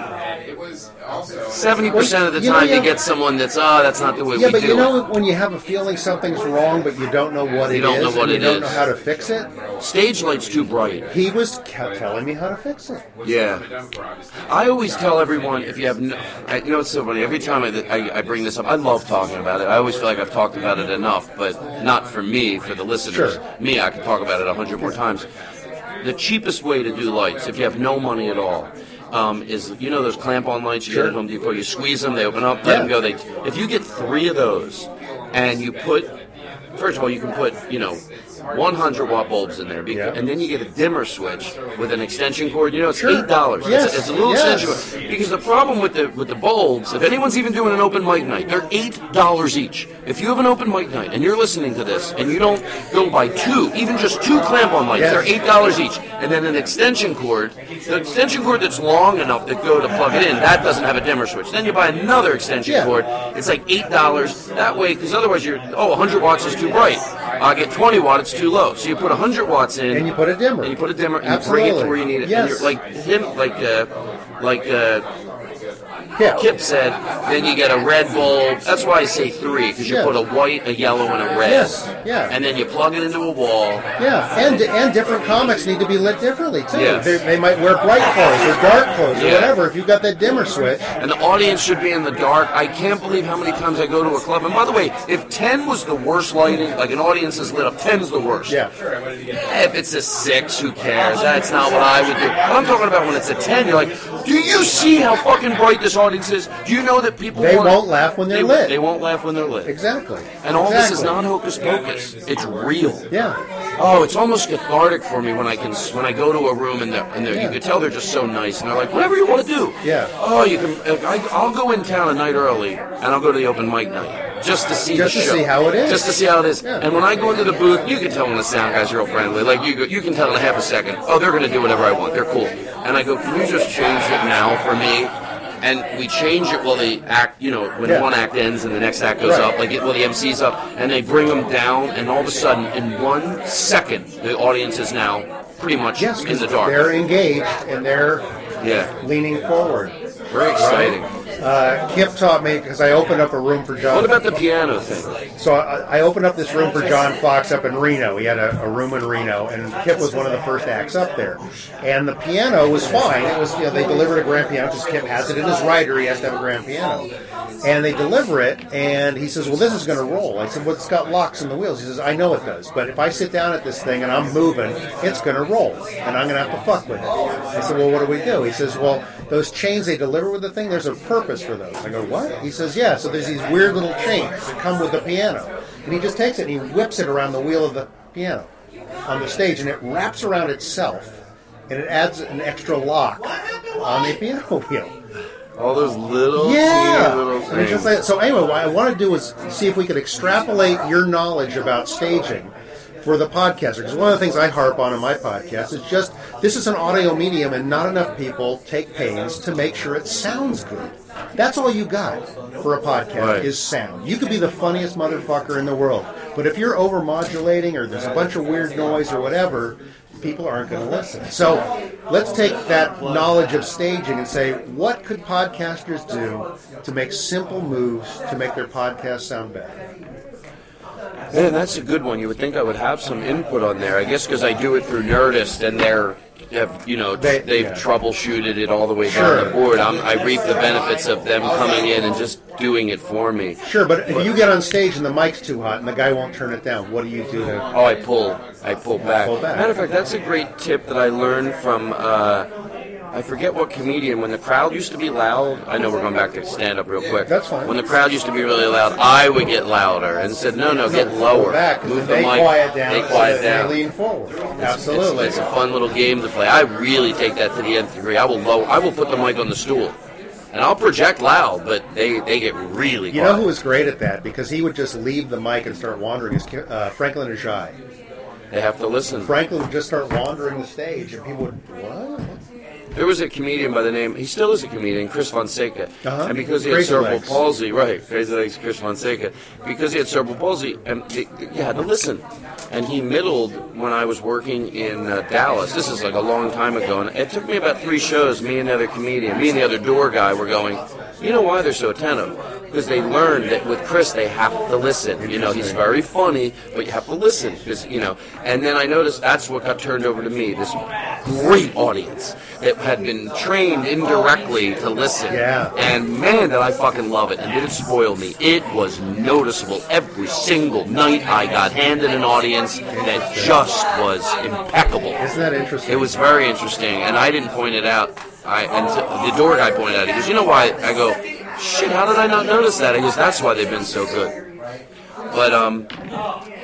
70% of the You know, time, yeah. you get someone that's, ah, that's not the way yeah, we but do you it. know when you have a feeling something's wrong, but you don't know what You it don't know what and you it don't is. know how to fix it. Stage light's too bright. He was ca- telling me how to fix it. Yeah. I always tell everyone if you have no, I, you know it's so funny. Every time I, I, I bring this up, I love talking about it. I always feel like I've talked about it enough, but not for me, for the listeners. Sure. Me, I could talk about it a hundred more times. The cheapest way to do lights, if you have no money at all, um, is you know those clamp-on lights you Sure. get at Home Depot. You squeeze them, they open up, let Yeah. them go. They, if you get three of those, and you put, first of all, you can put you know. 100 watt bulbs in there, Yeah. and then you get a dimmer switch with an extension cord. You know, it's Sure. eight dollars. Yes. It's, a- it's a little Yes. extension cord. because the problem with the with the bulbs, if anyone's even doing an open mic night, they're eight dollars each. If you have an open mic night and you're listening to this and you don't go buy two, even just two clamp-on lights, Yes. they're eight dollars each, and then an extension cord, the extension cord that's long enough to go to plug it in, that doesn't have a dimmer switch. Then you buy another extension Yeah. cord. It's like eight dollars that way, because otherwise you're oh 100 watts is too bright. I get 20 watt, it's too low. So you put 100 watts in, And you put a dimmer. and you put a dimmer, and you bring it to where you need it. Yes. And you're like him, like uh, like uh, Yeah. Kip said. Then you get a red bulb. That's why I say three, because you Yeah. put a white, a yellow, and a red. Yes, yeah. And then you plug it into a wall. Yeah, and and different comics need to be lit differently too. Yes. They, they might wear bright clothes or dark clothes or whatever. If you've got that dimmer switch, And the audience should be in the dark. I can't believe how many times I go to a club. And by the way, if 10 was the worst lighting, like an audience is lit up, 10's the worst. yeah, sure. If it's a 6, who cares? That's not what I would do. But I'm talking about when it's a 10, you're like, do you see how fucking bright this audience is? Do you know that people They wanna- won't laugh when they're they, lit. They won't laugh when they're lit. exactly. And all this is Exactly. not hocus pocus. It's real. Yeah, Oh, it's almost cathartic for me when I can when I go to a room and they're, and they're, you can tell they're just so nice and they're like whatever you want to do. Yeah. Oh, you can. I, I'll go in town a night early and I'll go to the open mic night just to see Just to show. see how it is. Just to see how it is. Yeah. And when I go into the booth, you can tell when the sound guys are real friendly. Like you, you can tell in a half a second. Oh, they're going to do whatever I want. They're cool. And I go, can you just change it now for me? And we change it while the act, you know, when Yeah. one act ends and the next act goes Right. up, like it, well, the MC's up, and they bring them down, and all of a sudden, in one second, the audience is now pretty much yes, in the dark. they're engaged and they're Yeah, leaning forward. very exciting. Uh, Kip taught me because I opened up a room for John. What about the piano thing? So I, I opened up this room for John Fox up in Reno. He had a, a room in Reno, and Kip was one of the first acts up there. And the piano was fine. It was, you know, they delivered a grand piano because Kip has it in his rider. He has to have a grand piano. and they deliver it. And he says, "Well, this is going to roll." I said, "Well, it's got locks in the wheels." He says, "I know it does, but if I sit down at this thing and I'm moving, it's going to roll, and I'm going to have to fuck with it." I said, "Well, what do we do?" He says, "Well, those chains they deliver with the thing, there's a purpose for those." I go, "What?" He says, "Yeah. So there's these weird little chains that come with the piano." And he just takes it and he whips it around the wheel of the piano on the stage, and it wraps around itself, and it adds an extra lock on the piano wheel. All those little, Yeah. little things. just like- so anyway, what I want to do is see if we could extrapolate your knowledge about staging for the podcaster. Because one of the things I harp on in my podcast is just this is an audio medium, and not enough people take pains to make sure it sounds good. That's all you got for a podcast Right. is sound. You could be the funniest motherfucker in the world, but if you're over modulating or there's a bunch of weird noise or whatever, people aren't going to listen. So let's take that knowledge of staging and say, what could podcasters do to make simple moves to make their podcast sound better? Man, that's a good one. You would think I would have some input on there. I guess because I do it through Nerdist, and they're have you know They- they've yeah. troubleshooted it all the way Sure. down the board. I'm, I reap the benefits of them coming in and just doing it for me. Sure, but if you get on stage and the mic's too hot and the guy won't turn it down, what do you do to? Oh, I pull. I pull back. Pull back. Matter of fact, that's a great tip that I learned from. Uh, I forget what comedian. When the crowd used to be loud, I know we're going back to stand up real quick. That's fine. When the crowd used to be really loud, I would get louder and said, "No, no, get lower. back, Move the they mic. quiet down, They quiet down. They lean forward. It's- Absolutely. It's, it's a fun little game to play. I really take that to the nth degree. I will low. I will put the mic on the stool, and I'll project loud, but they they get really. You quiet. know who was great at that because he would just leave the mic and start wandering. Is uh, Franklyn Ajaye. They have to listen. Franklyn would just start wandering the stage, and people would what? There was a comedian by the name, he still is a comedian, Chris Fonseca. Uh-huh. And because he had cerebral Legs. palsy, right, Crazy Legs Chris Fonseca, because he had cerebral palsy, and they, you had to listen. And he middled when I was working in uh, Dallas. This is like a long time ago. And it took me about three shows, me and the other comedian, me and the other door guy were going, you know why they're so attentive? Because they learned that with Chris, they have to listen. You know, he's very funny, but you have to listen. Because, you know, and then I noticed that's what got turned over to me, this great audience that had been trained indirectly to listen. Yeah. And man, did I fucking love it. And did it spoil me. It was noticeable. Every single night I got handed an audience that just was impeccable. Isn't that interesting? It was very interesting, and I didn't point it out. I and the door guy pointed out. He goes, "You know why?" I go, "Shit, how did I not notice that?" He goes, "That's why they've been so good." But um,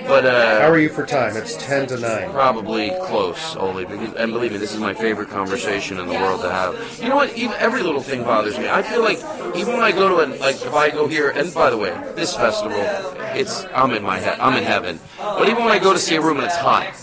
but uh, How are you for time? It's ten to nine. Probably close, Oli. Because, and believe me, this is my favorite conversation in the world to have. You know what? Even, every little thing bothers me. I feel like even when I go to a, like if I go here, and by the way, this festival, it's I'm in my head, I'm in heaven. But even when I go to see a room and it's hot,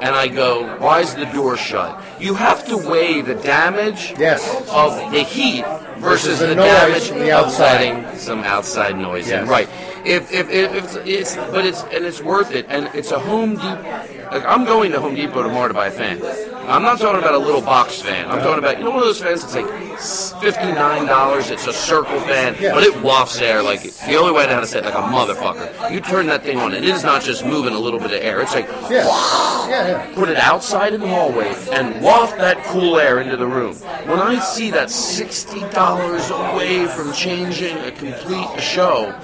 and I go, why is the door shut? You have to weigh the damage Yes. of the heat versus, Versus the the, damage of outside. letting some outside noise Yes. in. Right. If, if, if, if it's, it's but it's and it's worth it and it's a Home Depot. Like I'm going to Home Depot tomorrow to buy a fan. I'm not talking about a little box fan. I'm talking about you know one of those fans that's like fifty nine dollars. It's a circle fan, but it wafts air like the only way to how to say it, like a motherfucker. You turn that thing on, and it is not just moving a little bit of air. It's like Yeah. Yeah, yeah. put it outside in the hallway and waft that cool air into the room. When I see that sixty dollars away from changing a complete show.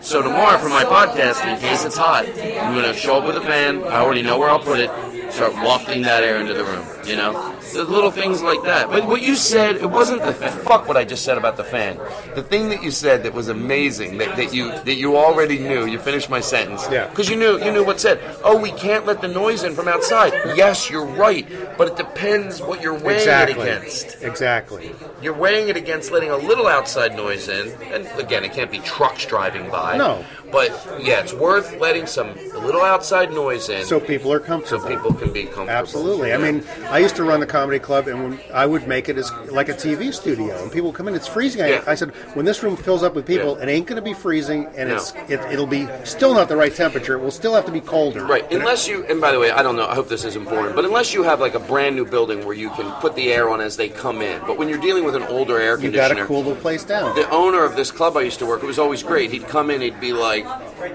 So tomorrow for my podcast, in case it's hot, I'm gonna show up with a fan. I already know where I'll put it. Start wafting that air into the room. You know, the little things like that. But what you said, it wasn't the fuck what I just said about the fan. The thing that you said that was amazing, that, that you that you already knew. You finished my sentence. Yeah. Because you knew you knew what said. Oh, we can't let the noise in from outside. Yes, you're right, but it depends what you're weighing Exactly. it against. Exactly. You're weighing it against letting a little outside noise in, and again, it can't be trucks driving by. No. But yeah, it's worth letting some a little outside noise in, So people are comfortable. so people can be comfortable. Absolutely. I mean, I used to run the comedy club, and when I would make it as like a TV studio, and people come in. It's freezing. I, Yeah. I said, when this room fills up with people, Yeah. it ain't going to be freezing, and No. it's it, it'll be still not the right temperature. It will still have to be colder. Right, unless you, and by the way, I don't know, I hope this isn't boring, but unless you have like a brand new building where you can put the air on as they come in. But when you're dealing with an older air conditioner, You got to cool the place down. the owner of this club I used to work, it was always great. He'd come in, he'd be like,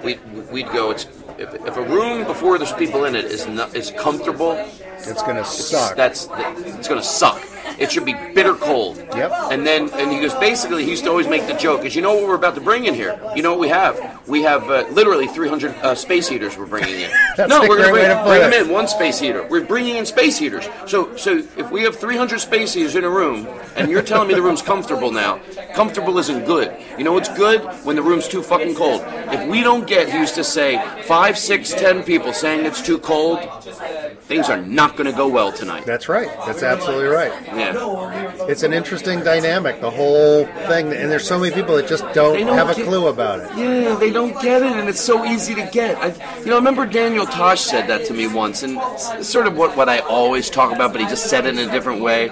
we'd, we'd go, it's, if, if a room before there's people in it is not, is comfortable, It's going to suck. that's it's going to suck. It should be bitter cold. Yep. And then, and he goes, basically, he used to always make the joke, is you know what we're about to bring in here? You know what we have? We have uh, literally 300 uh, space heaters we're bringing in. No, we're going great way to to bring, bring them in, one space heater. We're bringing in space heaters. So, so if we have 300 space heaters in a room, and you're telling me the room's comfortable now, comfortable isn't good. You know what's good? When the room's too fucking cold. If we don't get, he used to say, five, six, ten people saying it's too cold, things are not going to go well tonight. That's right. That's absolutely right. Yeah. It's an interesting dynamic, the whole thing, and there's so many people that just don't, don't have a get- clue about it. Yeah, they don't get it, and it's so easy to get. I, you know, I remember Daniel Tosh said that to me once, and it's, it's sort of what, what I always talk about, but he just said it in a different way.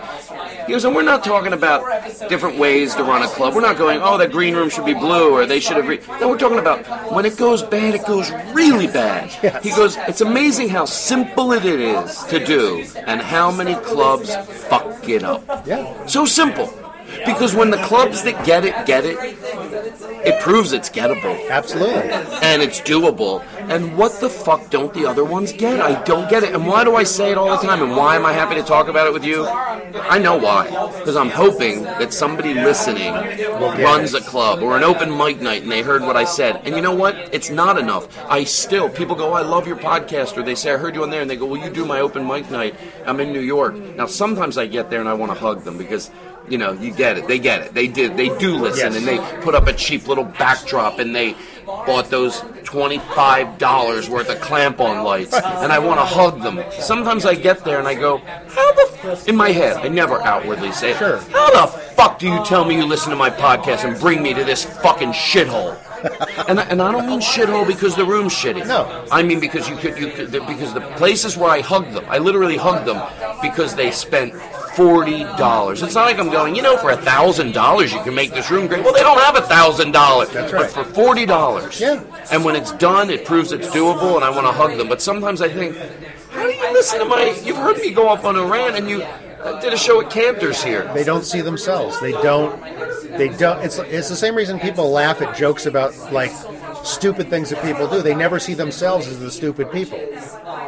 He goes, and we're not talking about different ways to run a club. We're not going, oh, that green room should be blue, or they should have. Re-. No, we're talking about when it goes bad, it goes really bad. He goes, it's amazing how simple it is to do, and how many clubs fuck up. Yeah. So simple. Because when the clubs that get it get it, it proves it's gettable. Absolutely. And it's doable. And what the fuck don't the other ones get? I don't get it. And why do I say it all the time? And why am I happy to talk about it with you? I know why. Because I'm hoping that somebody listening runs a club or an open mic night and they heard what I said. And you know what? It's not enough. I still, people go, I love your podcast. Or they say, I heard you on there. And they go, Well, you do my open mic night. I'm in New York. Now, sometimes I get there and I want to hug them because you know, you get it. They get it. They did. They do listen, Yes. and they put up a cheap little backdrop, and they bought those twenty-five dollars worth of clamp-on lights, and I want to hug them. Sometimes I get there and I go, "How the?" F-? In my head, I never outwardly say, it. Sure. How the fuck do you tell me you listen to my podcast and bring me to this fucking shithole?" and, I, and I don't mean shithole because the room's shitty. No. I mean because you could you could because the places where I hug them, I literally hug them because they spent forty dollars. It's not like I'm going, you know, for a thousand dollars you can make this room great. Well, they don't have a thousand dollars. That's right. But for forty dollars, Yeah. And when it's done, it proves it's doable, and I want to hug them. But sometimes I think, how do you listen to my? You've heard me go off on a rant, and you uh, did a show at Canter's here. They don't see themselves. They don't. They don't. It's it's the same reason people laugh at jokes about like stupid things that people do. They never see themselves as the stupid people.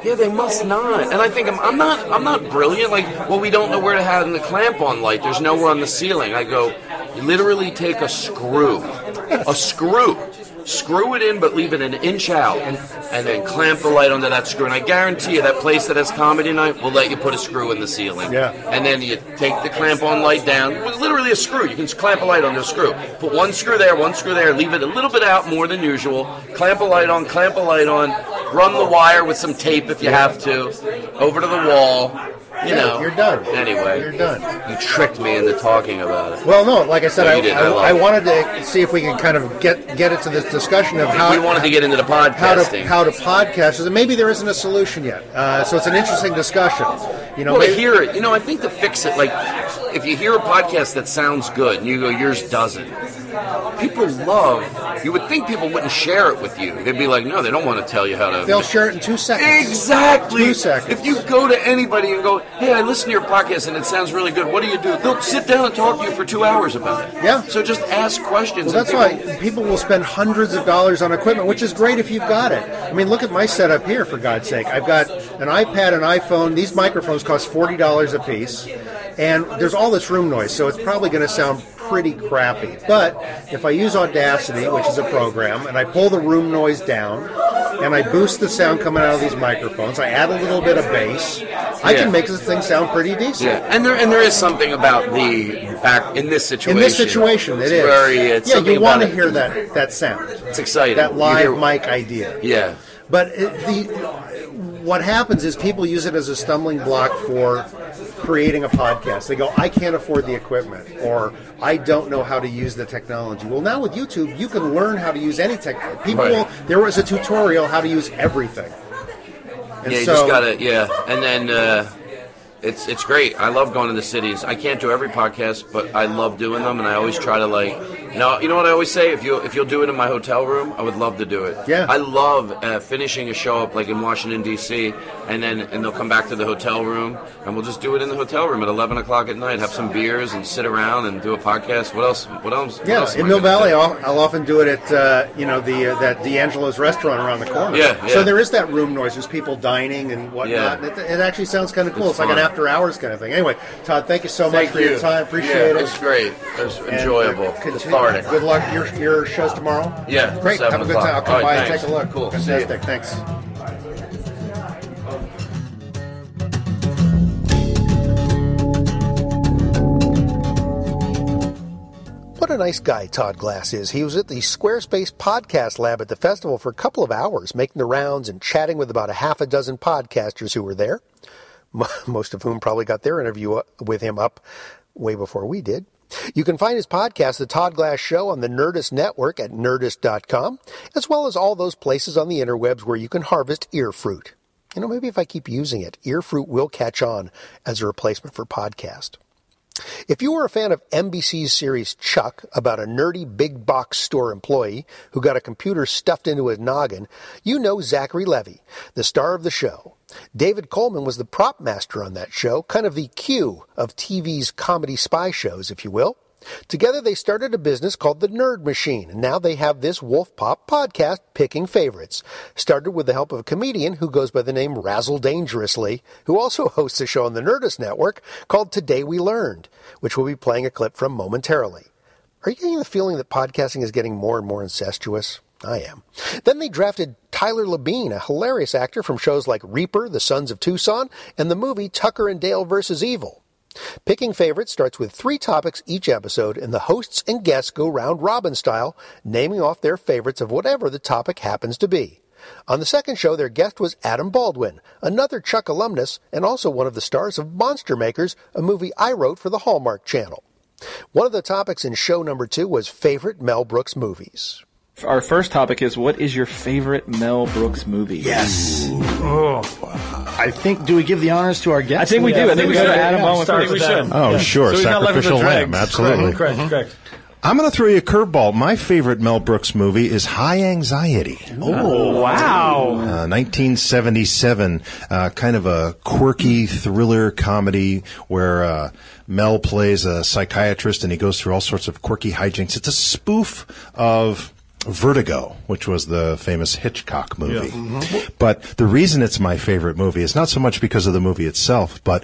Yeah, they must not. And I think I'm, I'm not. I'm not brilliant. Like, well, we don't know where to have the clamp-on light. There's nowhere on the ceiling. I go, literally take a screw, a screw, screw it in, but leave it an inch out, and then clamp the light onto that screw. And I guarantee you, that place that has comedy night will let you put a screw in the ceiling. Yeah. And then you take the clamp-on light down. With literally a screw. You can clamp a light onto a screw. Put one screw there, one screw there. Leave it a little bit out more than usual. Clamp a light on. Clamp a light on. Run the wire with some tape if you have to. Over to the wall. You Yeah, know. you're done. Anyway. You're done. You tricked me into talking about it. Well, no, like I said, No, I, didn't. I I, love I it. wanted to see if we can kind of get get it to this discussion of how we wanted to get into the how to podcasting. how to podcast, and maybe there isn't a solution yet. Uh, so it's an interesting discussion. You know, well, to maybe- hear it, you know, I think to fix it, like, if you hear a podcast that sounds good and you go, yours doesn't, people love, you would think people wouldn't share it with you. They'd be like, no, they don't want to tell you how to. they'll share it in two seconds. Exactly. Two seconds. If you go to anybody and go, hey, I listen to your podcast and it sounds really good, what do you do? They'll sit down and talk to you for two hours about it. Yeah. So just ask questions. Well, that's people- why people will spend hundreds of dollars on equipment, which is great if you've got it. I mean, look at my setup here, for God's sake. I've got an iPad, an iPhone. These microphones cost forty dollars a piece, and there's all this room noise, so it's probably going to sound pretty crappy. But if I use Audacity, which is a program, and I pull the room noise down, and I boost the sound coming out of these microphones, I add a little bit of bass, I Yeah. can make this thing sound pretty decent. Yeah, and there and there is something about the back in this situation. In this situation, it it's. Very, it's yeah, you want to hear that that sound. It's exciting. That live hear- mic idea. Yeah. But it, the what happens is people use it as a stumbling block for creating a podcast. They go, "I can't afford the equipment," or "I don't know how to use the technology." Well, now with YouTube, you can learn how to use any tech. People, Right. there was a tutorial how to use everything. And yeah, you so, just gotta yeah, and then uh, it's it's great. I love going to the cities. I can't do every podcast, but I love doing them, and I always try to like No, you know what I always say? If you if you'll do it in my hotel room, I would love to do it. Yeah. I love uh, finishing a show up like in Washington D.C. and then and they'll come back to the hotel room and we'll just do it in the hotel room at eleven o'clock at night. Have some beers and sit around and do a podcast. What else? What else? what Yeah, else in Mill Valley. I'll, I'll often do it at uh, you know the uh, that D'Angelo's restaurant around the corner. Yeah, yeah. So there is that room noise. There's people dining and whatnot. Yeah. And It, it actually sounds kind of cool. It's, It's like an after hours kind of thing. Anyway, Todd, thank you so Thank much for you. your time. Appreciate Yeah, it. It was great. It was And, uh, enjoyable. Good luck. Your your shows tomorrow. Yeah, Great. Have a good o'clock. time. I'll come All by right, and take a look. Cool. See you. Fantastic. Thanks. What a nice guy Todd Glass is. He was at the Squarespace Podcast Lab at the festival for a couple of hours, making the rounds and chatting with about a half a dozen podcasters who were there, most of whom probably got their interview uh, with him up way before we did. You can find his podcast, The Todd Glass Show, on the Nerdist Network at nerdist.com, as well as all those places on the interwebs where you can harvest ear fruit. You know, maybe if I keep using it, ear fruit will catch on as a replacement for podcast. If you were a fan of NBC's series Chuck about a nerdy big box store employee who got a computer stuffed into his noggin, you know Zachary Levi, the star of the show. David Coleman was the prop master on that show, kind of the Q of TV's comedy spy shows, if you will. Together they started a business called the Nerd Machine, and now they have this Wolfpop podcast, Picking Favorites. Started with the help of a comedian who goes by the name Razzle Dangerously, who also hosts a show on the Nerdist Network called Today We Learned, which we'll be playing a clip from momentarily. Are you getting the feeling that podcasting is getting more and more incestuous? I am. Then they drafted Tyler Labine, a hilarious actor from shows like Reaper, The Sons of Tucson, and the movie Tucker and Dale vs. Evil. Picking favorites starts with three topics each episode, and the hosts and guests go round robin style, naming off their favorites of whatever the topic happens to be. On the second show, their guest was Adam Baldwin, another Chuck alumnus and also one of the stars of Monster Makers, a movie I wrote for the Hallmark Channel. One of the topics in show number two was favorite Mel Brooks movies. Our first topic is what is your favorite Mel Brooks movie? Yes. Oh, I think. Do we give the honors to our guest? I think we do. I think we should. Adam Baldwin Start first. with We should. Oh, Yeah. sure. So he's not left with the Sacrificial dregs. lamb. Absolutely. Correct, correct, correct. I'm going to throw you a curveball. My favorite Mel Brooks movie is High Anxiety. Oh, wow. Uh, 1977, uh, kind of a quirky thriller comedy where uh, Mel plays a psychiatrist and he goes through all sorts of quirky hijinks. It's a spoof of Vertigo, which was the famous Hitchcock movie. But the reason it's my favorite movie is not so much because of the movie itself, but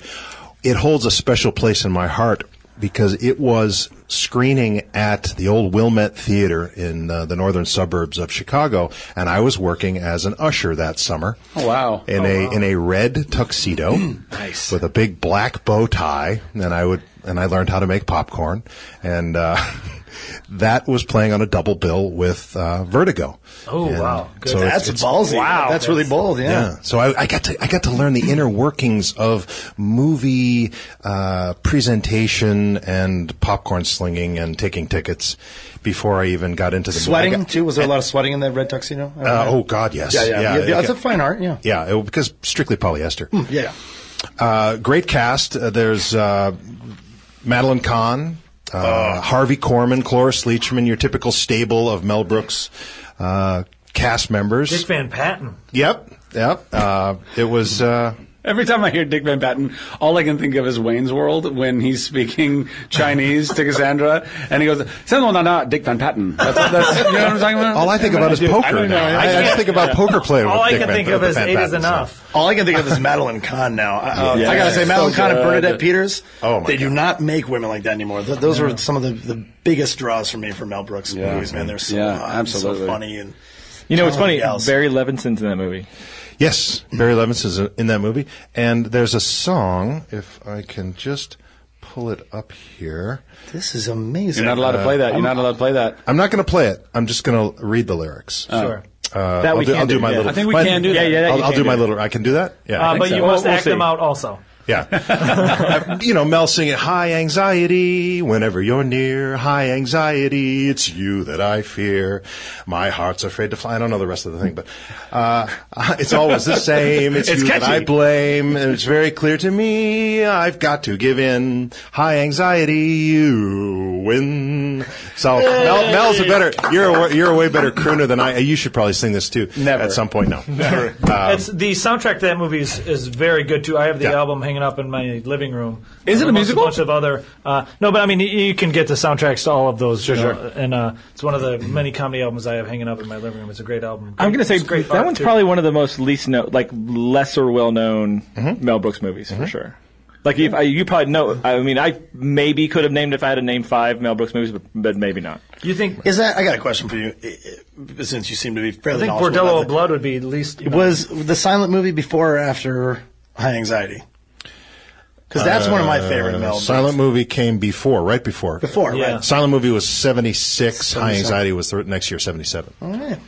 it holds a special place in my heart because it was screening at the old Wilmette Theater in uh, the northern suburbs of Chicago, and I was working as an usher that summer. Oh, wow. In a in a red tuxedo, Nice. with a big black bow tie, and I would and I learned how to make popcorn, and uh, that was playing on a double bill with uh, Vertigo. Oh, And wow. Good. So That's it's, ballsy. Wow. That's really bold, yeah. So I, I got to I got to learn the inner workings of movie uh, presentation and popcorn slinging and taking tickets before I even got into the Sweating, got- too? Was there a lot of sweating in that red tuxedo? Uh, oh God, yes. Yeah, yeah. yeah, Yeah, That's okay. a fine art, yeah. Yeah, it- because strictly polyester. Yeah. Uh, great cast. Uh, there's uh, Madeline Kahn, uh, Harvey Korman, Cloris Leachman, your typical stable of Mel Brooks uh, cast members. Dick Van Patten. Yep, yep. Uh, it was. Every time I hear Dick Van Patten, all I can think of is Wayne's World when he's speaking Chinese to Cassandra, and he goes, "No, no, no, Dick Van Patten." That's, that's, you know what I'm talking about? all I think about is poker I don't know. I, I can't- just think about poker playing All with I Dick can Van- think of is Van eight is Patten, so. enough. All I can think of is Madeline Kahn now. I, uh, Yeah. I gotta say, So Madeline Kahn and. Bernadette Peters. Oh, my they do not make women like that anymore. Th- those were some of the, the biggest draws for me for Mel Brooks Yeah. movies. Man, they're so Yeah, hot absolutely. so funny and You know, it's funny. Talented gals. Barry Levinson's in that movie. Yes, Barry Levinson's in that movie, and there's a song. If I can just pull it up here. This is amazing. You're not allowed to play that. You're not allowed to play that. I'm not going to play it. I'm just going to read the lyrics. Sure. Uh, That I'll we do, can I'll do do, my yeah. little. I think we my- can do that. Yeah, yeah, that I'll, I'll do do my little. I can do that. Yeah. Uh, but think you must We'll act see. them out also. Yeah. Uh, you know, Mel singing high anxiety whenever you're near. High anxiety, it's you that I fear. My heart's afraid to fly. I don't know the rest of the thing, but uh, it's always the same. It's, It's you that. I blame. And it's very clear to me. I've got to give in. High anxiety, you win. So Mel, Mel's a better. You're a, you're a way better crooner than I. You should probably sing this too. Never. At some point, no. Never. Um, it's the soundtrack to that movie is, is very good too. I have the Yeah. album hanging up in my living room. Is it a Amongst musical? A bunch of other. Uh, no, but I mean, you, you can get the soundtracks to all of those. Sure, you know, sure. And uh, it's one of the many comedy albums I have hanging up in my living room. It's a great album. I'm going to say great that one's too. probably one of the most least known, like lesser well known Mel Brooks movies for sure. Like if I, you probably know. I mean, I maybe could have named if I had to name five Mel Brooks movies, but, but maybe not. You think Is that? I got a question for you. I- I- Since you seem to be fairly. I think Bordello of Blood would be at least. you know- was the silent movie before or after High Anxiety? Because that's one of my favorite Uh, Mel. Brooks. Silent movie came before, right before. Before, Yeah. right? Silent movie was 76. High 77. Anxiety was the next year, 77. All right.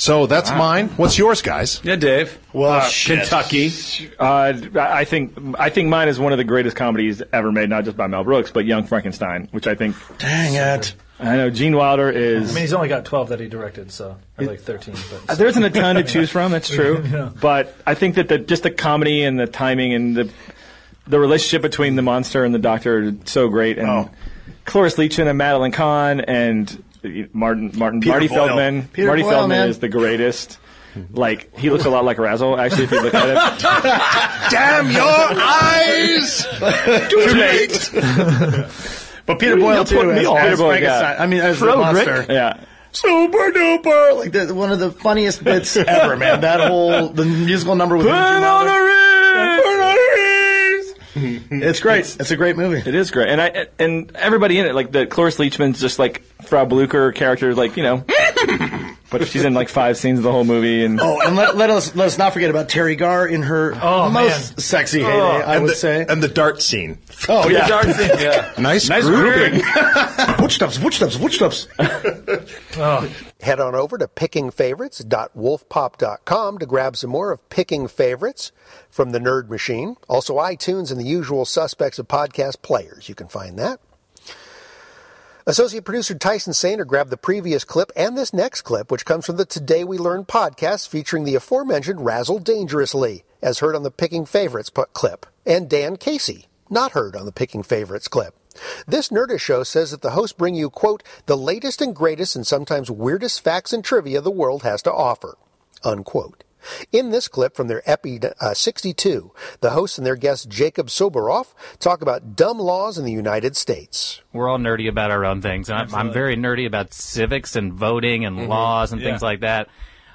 So that's mine. What's yours, guys? Yeah, Dave. Well, Uh, shit. Kentucky. Uh, I think I think mine is one of the greatest comedies ever made, not just by Mel Brooks, but Young Frankenstein, which I think. Dang it. I know Gene Wilder is I is. mean, he's only got 12 that he directed, so or like 13. But Uh, There isn't a ton to choose from. That's true, Yeah. but I think that the just the comedy and the timing and the the relationship between the monster and the doctor are so great, and Oh. Cloris Leachman and Madeline Kahn and uh, Martin Martin Peter Marty Boyle. Feldman. Peter Marty Boyle, Feldman man. is the greatest. Like he looks a lot like Razzle, actually. If you look at him, Damn your eyes! too late. But Peter You Boyle put too. me As, on. as Peter Boyle, Frankenstein. yeah. I mean, as the Frederick. monster. Yeah. Super duper! Like the, one of the funniest bits ever, man. That whole the musical number with Put Gene on Wilder. the ring. Put on the rings. It's great. It's a great movie. It is great, and I and everybody in it, like the Cloris Leachman's just like Frau Blucher character, like you know, but she's in like five scenes of the whole movie, and Oh, and let, let us let us not forget about Teri Garr in her Oh, most man. sexy heyday. Oh, I and would the, say. And the dart scene. oh yeah. yeah. Nice, Nice grouping. Footsteps, footsteps, footsteps. Head on over to pickingfavorites.wolfpop.com to grab some more of Picking Favorites from the Nerd Machine. Also, iTunes and the usual suspects of podcast players. You can find that. Associate producer Tyson Sainer grabbed the previous clip and this next clip, which comes from the Today We Learn podcast featuring the aforementioned Razzle Dangerously, as heard on the Picking Favorites clip, and Dan Casey, not heard on the Picking Favorites clip. This Nerdist show says that the hosts bring you, quote, the latest and greatest and sometimes weirdest facts and trivia the world has to offer, unquote. In this clip from their Epi uh, 62, the hosts and their guest Jacob Soboroff talk about dumb laws in the United States. We're all nerdy about our own things, and I'm, I'm very nerdy about civics and voting and laws and things Yeah. like that.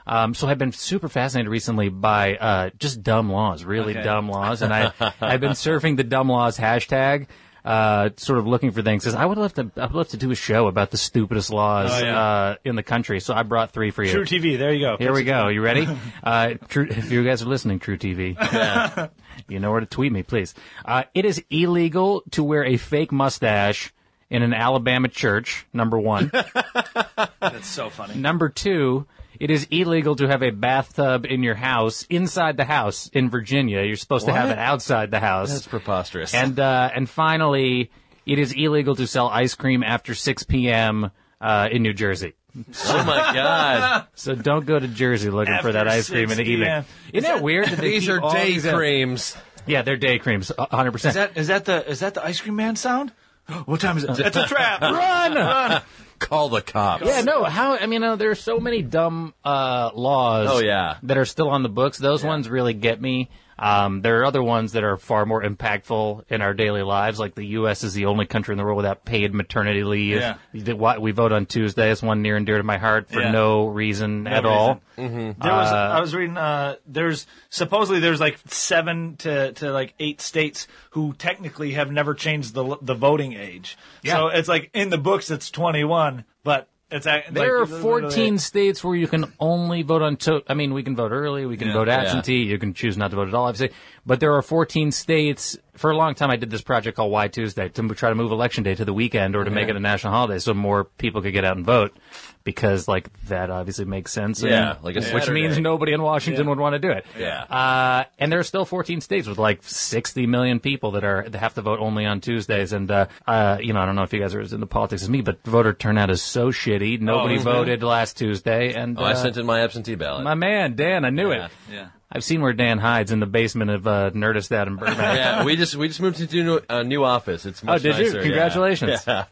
Um, so I've been super fascinated recently by uh, just dumb laws, really Okay. dumb laws, and I I've been surfing the dumb laws hashtag. Uh, sort of looking for things. 'Cause I would love to. I would love to do a show about the stupidest laws Oh, yeah. uh, in the country. So I brought three for you. truTV, there you go. Here we go. You ready? Uh, True, if you guys are listening, truTV, you know where to tweet me, please. Uh, it is illegal to wear a fake mustache in an Alabama church. Number one. That's so funny. number two. It is illegal to have a bathtub in your house inside the house in Virginia. You're supposed to have it outside the house. That's preposterous. And uh, and finally, it is illegal to sell ice cream after 6 p.m. Uh, in New Jersey. oh my god. So don't go to Jersey looking for that ice cream in the evening. p.m.. Isn't that weird? that they These are day these, uh, creams. Yeah, they're day creams, a hundred Is percent. that is that the is that the ice cream man sound? What time is it? It's a trap. Run! Run! Call the cops. Yeah, no. How? I mean, uh, there are so many dumb uh, laws. Oh, yeah. that are still on the books. Those ones really get me. Um, there are other ones that are far more impactful in our daily lives. Like the U.S. is the only country in the world without paid maternity leave. Yeah. The- why- We vote on Tuesday. It's one near and dear to my heart for Yeah. no reason No at all. There was I was reading uh, there's supposedly there's like seven to, to like eight states who technically have never changed the the voting age. Yeah. So it's like in the books it's 21, but it's act- There like, are 14 states where you can only vote on. To- I mean, we can vote early, we can Yeah. vote Yeah. absentee, you can choose not to vote at all, obviously. But there are 14 states for a long time, I did this project called Why Tuesday to try to move election day to the weekend or to make it a national holiday so more people could get out and vote. Because like that obviously makes sense. and- Yeah, like a which means nobody in Washington Yeah. would want to do it. Yeah. Uh, and there are still 14 states with like 60 million people that are that have to vote only on Tuesdays. And uh, uh, you know, I don't know if you guys are as into politics as me, but voter turnout is so shitty. Nobody Mhm. voted last Tuesday, and Oh, I uh, sent in my absentee ballot. my man Dan. I knew it. Yeah. I've seen where Dan hides in the basement of uh, Nerdist in Burbank. yeah, we just we just moved into a new, new office. It's Oh, did you? nicer, yeah. Congratulations. Yeah.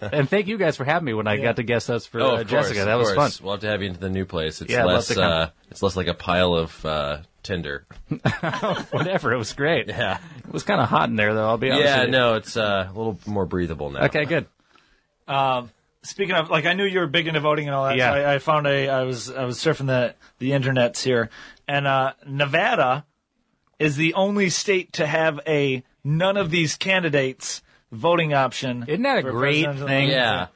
and thank you guys for having me when I got to guest host for oh, uh, of Jessica. course, that was course. fun. We'll have to have you into the new place. It's Yeah, less uh, it's less like a pile of uh, tinder. Whatever, it was great. Yeah, it was kind of hot in there, though. I'll be honest. Yeah, with you. no, it's uh, a little more breathable now. Okay, good. Um, speaking of, like, I knew you were big into voting and all that. Yeah. So I, I found a, I was, I was surfing the the internets here, and uh, Nevada is the only state to have a none of these candidates voting option. Isn't that a great thing? election.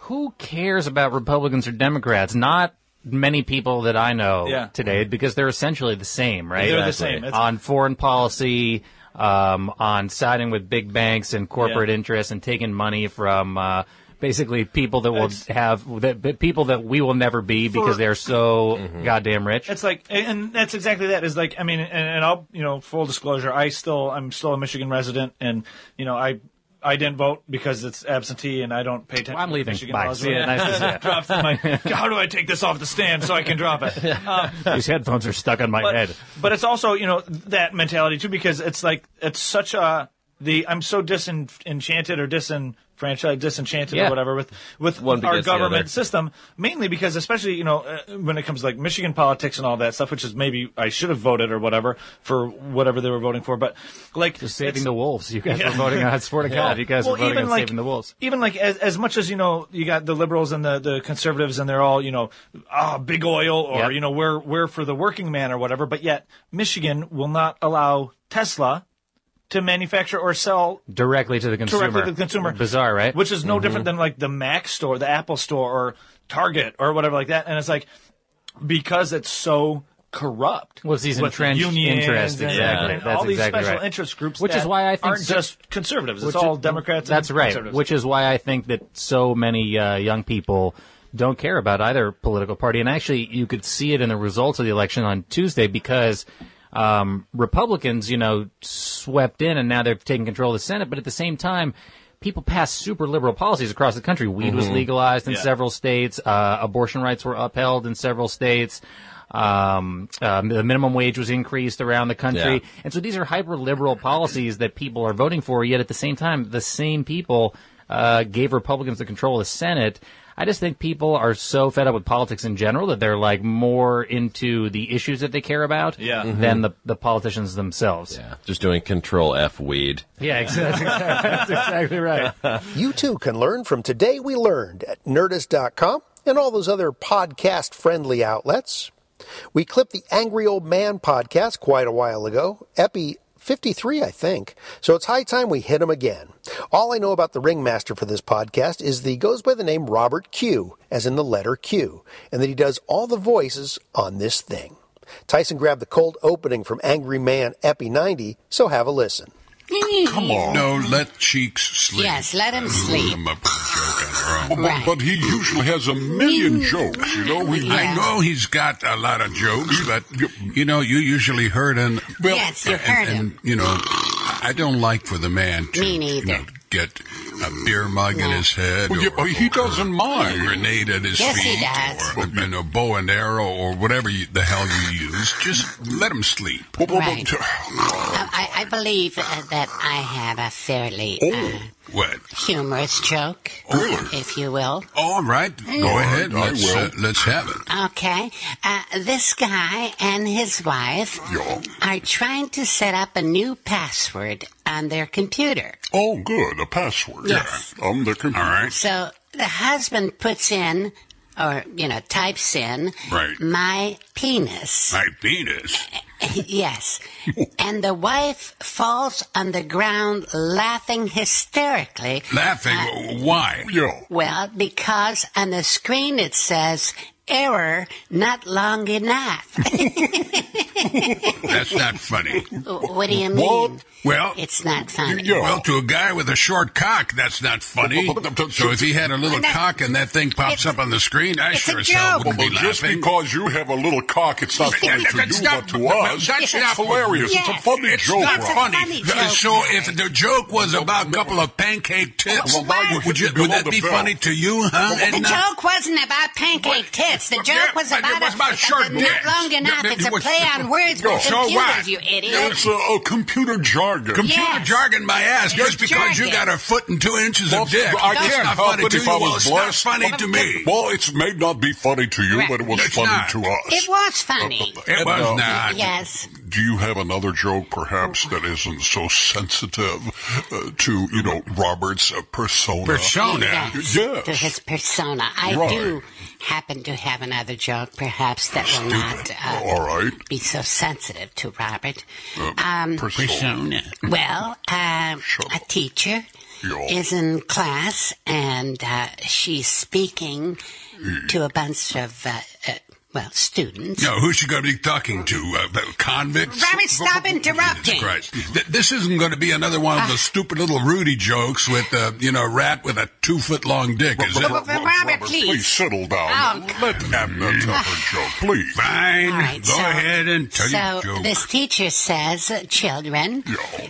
Who cares about Republicans or Democrats? Not many people that I know Yeah. today because they're essentially the same, right? They're the same. It's- on foreign policy, um, on siding with big banks and corporate Yeah. interests and taking money from uh, basically people that will have that that people that we will never be because For- they're so Mm-hmm. goddamn rich. It's like, and that's exactly that. Is like, I mean, and, and I'll, you know, full disclosure, I still, I'm still a Michigan resident, and you know, I, I didn't vote because it's absentee, and I don't pay attention. I'm leaving. Michigan Bye. laws. See ya. Nice to see ya. Drops my- How do I take this off the stand so I can drop it? Um, These headphones are stuck on my but, head. But it's also, you know, that mentality too, because it's like it's such a the I'm so disenchanted or disenfranchised, disenchanted Yeah. or whatever with with One our government system, mainly because especially you know uh, when it comes to like Michigan politics and all that stuff, which is maybe I should have voted or whatever for whatever they were voting for, but like Just saving the wolves. You guys Yeah. were voting on. Swear to God, you guys Well, were voting even on like- saving the wolves. even like as, as much as you know you got the liberals and the, the conservatives and they're all you know ah big oil or Yep. you know we're we're for the working man or whatever but yet michigan will not allow tesla to manufacture or sell Directly to the consumer. directly to the consumer Bizarre, right? which is no Mhm. different than like the mac store the apple store or target or whatever like that and it's like because it's so corrupt Well, it's these entrenched unions interests, and- exactly. and That's all these exactly special right. interest groups Which is why I think aren't so- just conservatives it's all is- democrats That's and right. Which is why I think that so many uh, young people don't care about either political party. And actually, you could see it in the results of the election on Tuesday because um, Republicans, you know, swept in and now they've taken control of the Senate. But at the same time, people passed super liberal policies across the country. Weed was Mhm. legalized in Yeah. several states. Uh, abortion rights were upheld in several states. Um, um, the minimum wage was increased around the country. Yeah. And so these are hyper liberal policies that people are voting for, yet at the same time, the same people uh, gave Republicans the control of the Senate. I just think people are so fed up with politics in general that they're like more into the issues that they care about Yeah. Mm-hmm. than the, the politicians themselves. Yeah, just doing Control F weed. Yeah, exactly. That's exactly right. You too can learn from Today We Learned at Nerdist.com and all those other podcast friendly outlets. We clipped the Angry Old Man podcast quite a while ago, Epi 53, I think. So it's high time we hit him again. All I know about the ringmaster for this podcast is that he goes by the name Robert Q, as in the letter Q, and that he does all the voices on this thing. Tyson grabbed the cold opening from Angry Man Epi 90, so have a listen. Come on. No, let Cheeks sleep. Yes, let him sleep. I'm a joking around. Right. But, he usually has a million jokes, you know. He, I know he's got a lot of jokes, but, you know, you usually heard him. Well, Yes, you and- heard and, him. You know, I don't like for the man to Me you know, get a beer mug in his head. Well, yeah, or, but he or doesn't mind. A grenade at his Yes, he feet. does. Or, you know, bow and arrow or whatever you, the hell you use. Just let him sleep. Right. I, I believe uh, that I have a fairly uh, What? humorous joke, if you will. All right, go ahead. I Let's, will. uh, let's have it. Okay. Uh, this guy and his wife are trying to set up a new password on their computer. Oh, good. A password. Yes. Yeah. On the computer. All right. So the husband puts in, or, you know, types in, Right. my penis. My penis. yes. and the wife falls on the ground laughing hysterically. Laughing. Uh, Why? Yo. Well, because on the screen it says, error not long enough. That's not funny. What do you mean? What? Well, It's not funny. Well, to a guy with a short cock, that's not funny. So if he had a little cock and that thing pops up on the screen, I sure as hell wouldn't be Well, just laughing. because you have a little cock, it's not funny to That's you, not- but to us, that's it's not- hilarious. It's a funny it's joke. not Rob. funny. So if the joke was about a couple of pancake tips, Well, would, you, would that be belt. funny to you, huh? The Edna? joke wasn't about pancake tits. The joke was but it about, was a, about short not long enough. Yeah, It's a it was- play on words No, with so computers, what? you idiot. It's a, a computer jargon. Computer Yes. jargon, my ass, just It's because you got a foot and two inches Well, of dick. I That's can't not help funny it to if you. I Well, was it's not blessed. funny to me. Well, it may not be funny to you, but it was It's funny not. to us. It was funny. It was Edna, uh, not. Yes. Do you have another joke, perhaps, that isn't so sensitive uh, to, you know, Robert's uh, persona? Persona? Yes, Yes. To his persona. I Right. do happen to have another joke, perhaps, that will not uh, All right. be so sensitive to Robert. Uh, Um, Persona. Well, uh, a teacher Yeah. is in class and uh, she's speaking to a bunch of, uh, uh, well, students. No, who's she going to be talking to? Uh, convicts? Robert, stop interrupting. Christ. Th- This isn't going to be another one of the stupid little Rudy jokes with, uh, you know, a rat with a two foot long dick, is it? Robert, Robert, please. Please settle down. Oh, Let Edna tell her joke, please. Fine. All right, Go so- ahead and tell so your joke. this teacher says, uh, children,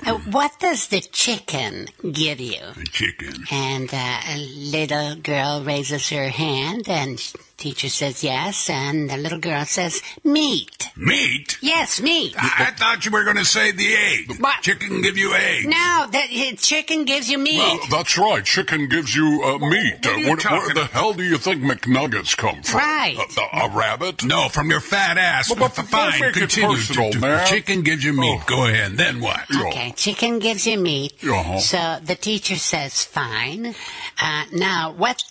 uh, what does the chicken give you? The chicken. And uh, a little girl raises her hand, and teacher says yes, and the little girl says meat. Meat? Yes, meat. I, I thought you were going to say the egg. What? Chicken give you egg. No, the uh, chicken gives you meat. Well, that's right. Chicken gives you uh, meat. What are Uh, where, where the hell do you think McNuggets come from? Right. A, a, a rabbit? No, from your fat ass. Well, but F- Fine, make it continue. personal, to- to- man. Chicken gives you meat. Go ahead. Then what? Okay, chicken gives you meat. Uh-huh. So the teacher says, fine. Uh, now, what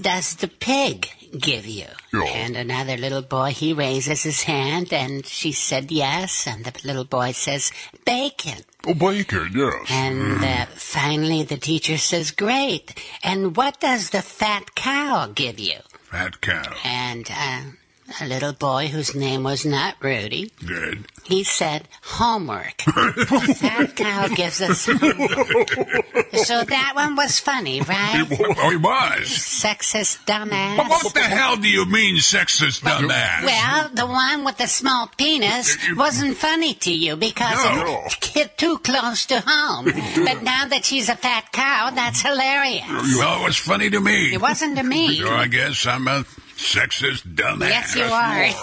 does the pig give you? Yeah. And another little boy, he raises his hand, and she said yes, and the little boy says, bacon. Oh, bacon, yes. And uh, finally, the teacher says, great. And what does the fat cow give you? Fat cow. And uh, a little boy whose name was not Rudy, Good. he said, homework. Fat cow gives us homework. So that one was funny, right? Oh, he was. Sexist dumbass. But what the hell do you mean, sexist dumbass? Well, the one with the small penis wasn't funny to you because No. it hit too close to home. But now that she's a fat cow, that's hilarious. Well, it was funny to me. It wasn't to me. So I guess I'm a sexist dumbass. Yes, you are.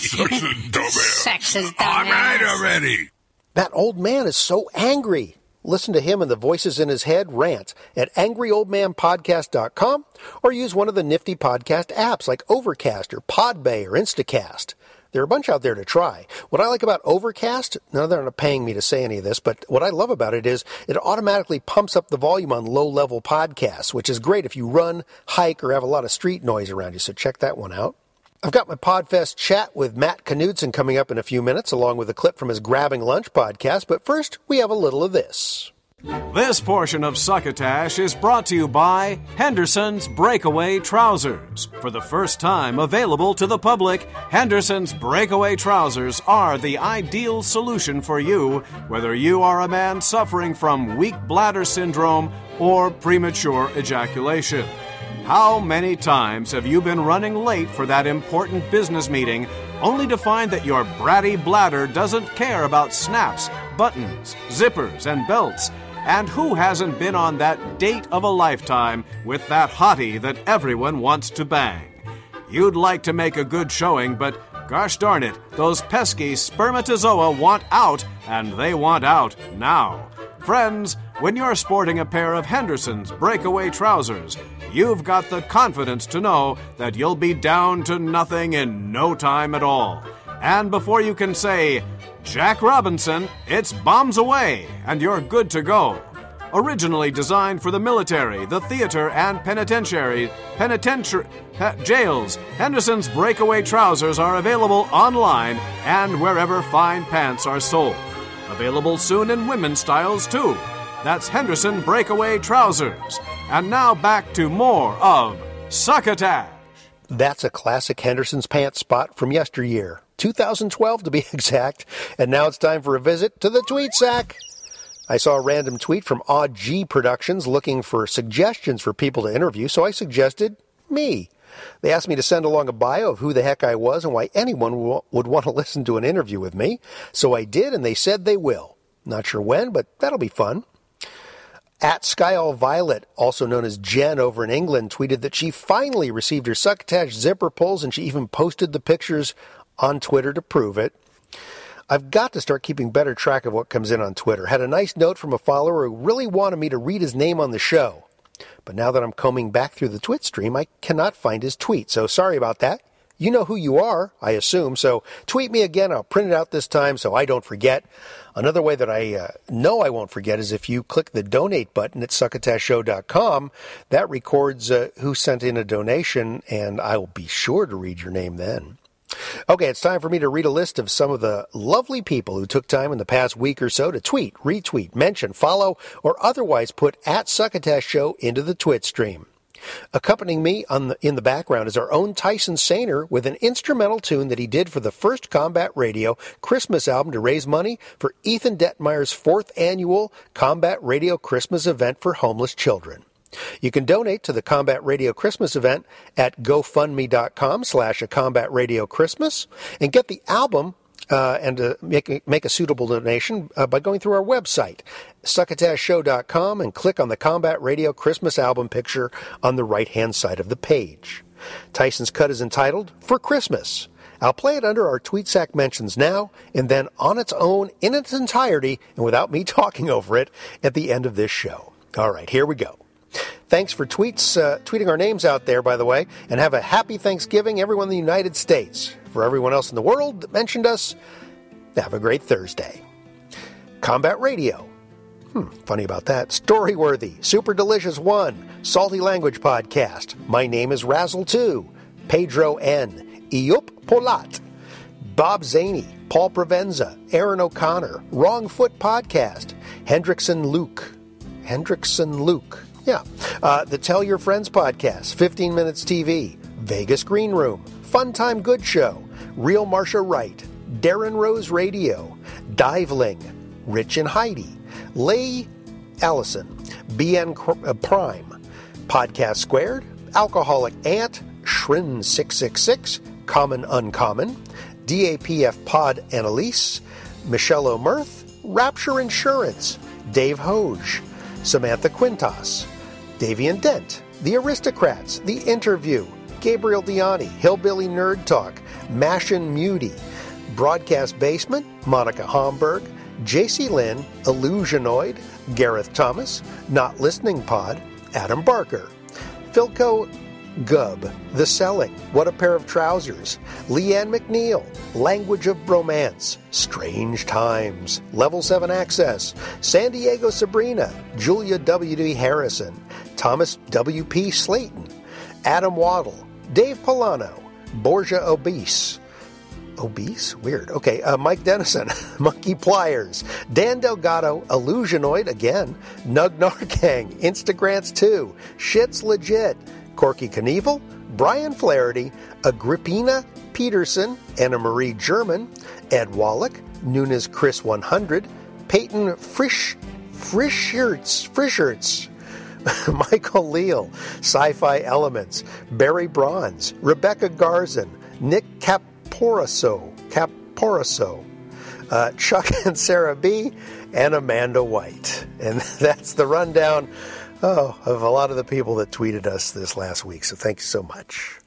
Sexist dumbass. Sexist dumbass. All right already. That old man is so angry. Listen to him and the voices in his head rant at angryoldmanpodcast.com or use one of the nifty podcast apps like Overcast or Podbay or Instacast. There are a bunch out there to try. What I like about Overcast, now they're not paying me to say any of this, but what I love about it is it automatically pumps up the volume on low level podcasts, which is great if you run, hike, or have a lot of street noise around you. So check that one out. I've got my Podfest chat with Matt Knudsen coming up in a few minutes, along with a clip from his Grabbing Lunch podcast. But first, we have a little of this. This portion of Succotash is brought to you by Henderson's Breakaway Trousers. For the first time available to the public, Henderson's Breakaway Trousers are the ideal solution for you, whether you are a man suffering from weak bladder syndrome or premature ejaculation. How many times have you been running late for that important business meeting only to find that your bratty bladder doesn't care about snaps, buttons, zippers, and belts? And who hasn't been on that date of a lifetime with that hottie that everyone wants to bang? You'd like to make a good showing, but gosh darn it, those pesky spermatozoa want out, and they want out now. Friends, when you're sporting a pair of Henderson's breakaway trousers, you've got the confidence to know that you'll be down to nothing in no time at all. And before you can say, Jack Robinson, it's bombs away, and you're good to go. Originally designed for the military, the theater, and penitentiary, penitentiary pe- jails, Henderson's breakaway trousers are available online and wherever fine pants are sold. Available soon in women's styles too. That's Henderson breakaway trousers. And now back to more of Succotash. That's a classic Henderson's pants spot from yesteryear. 2012 to be exact. And now it's time for a visit to the tweet sack. I saw a random tweet from Odd G Productions looking for suggestions for people to interview, so I suggested me. They asked me to send along a bio of who the heck I was and why anyone w- would want to listen to an interview with me. So I did, and they said they will. Not sure when, but that'll be fun. At Skyall Violet, also known as Jen over in England, tweeted that she finally received her succotash zipper pulls and she even posted the pictures on Twitter to prove it. I've got to start keeping better track of what comes in on Twitter. Had a nice note from a follower who really wanted me to read his name on the show. But now that I'm combing back through the Twit stream, I cannot find his tweet. So sorry about that. You know who you are, I assume. So tweet me again. I'll print it out this time so I don't forget. Another way that I uh, know I won't forget is if you click the donate button at succotashshow.com, that records uh, who sent in a donation, and I will be sure to read your name then. Okay, it's time for me to read a list of some of the lovely people who took time in the past week or so to tweet, retweet, mention, follow, or otherwise put at Succotash Show into the Twit stream. Accompanying me the, in the background is our own Tyson Sainer with an instrumental tune that he did for the first Combat Radio Christmas album to raise money for Ethan Detmeyer's fourth annual Combat Radio Christmas event for homeless children. You can donate to the Combat Radio Christmas event at gofundme.com slash a combat radio Christmas and get the album uh, and uh, make, make a suitable donation uh, by going through our website, succotashshow.com, and click on the Combat Radio Christmas album picture on the right hand side of the page. Tyson's cut is entitled For Christmas. I'll play it under our tweet sack mentions now, and then on its own, in its entirety, and without me talking over it, at the end of this show. All right, here we go. Thanks for tweets, uh, tweeting our names out there, by the way, and have a happy Thanksgiving, everyone in the United States. For everyone else in the world that mentioned us, have a great Thursday. Combat Radio. Hmm, funny about that. Storyworthy, Super Delicious One, Salty Language Podcast. My name is Razzle 2, Pedro N, Iup Polat, Bob Zaney, Paul Provenza, Aaron O'Connor, Wrong Foot Podcast, Hendrickson Luke, Hendrickson Luke, yeah. Uh, the Tell Your Friends podcast, 15 Minutes TV, Vegas Green Room, Fun Time Good Show, Real Marsha Wright, Darren Rose Radio, Diveling, Rich and Heidi, Lay Allison, BN uh, Prime, Podcast Squared, Alcoholic Ant, Shrin 666, Common Uncommon, DAPF Pod Annalise, Michelle O'Mirth, Rapture Insurance, Dave Hoge, Samantha Quintas, Davian Dent, The Aristocrats, The Interview, Gabriel Diani, Hillbilly Nerd Talk, Mashin Muty, Broadcast Basement, Monica Homburg, JC Lynn, Illusionoid, Gareth Thomas, Not Listening Pod, Adam Barker, Philco Gub, The Selling, What a Pair of Trousers, Leanne McNeil, Language of Bromance, Strange Times, Level 7 Access, San Diego Sabrina, Julia W.D. Harrison, Thomas W.P. Slayton, Adam Waddle, Dave Polano, Borgia Obese, obese? Weird. Okay, uh, Mike Dennison, Monkey Pliers, Dan Delgado, Illusionoid again, Nug Narkang, Instagrants 2, Shit's Legit, Corky Knievel, Brian Flaherty, Agrippina Peterson, Anna Marie German, Ed Wallach, Nunes Chris 100, Peyton Frisch, Frischertz, Frischertz, Michael Leal, Sci Fi Elements, Barry Bronze, Rebecca Garzon, Nick Caporiso, Caporiso, uh, Chuck and Sarah B., and Amanda White. And that's the rundown oh, of a lot of the people that tweeted us this last week. So thank you so much.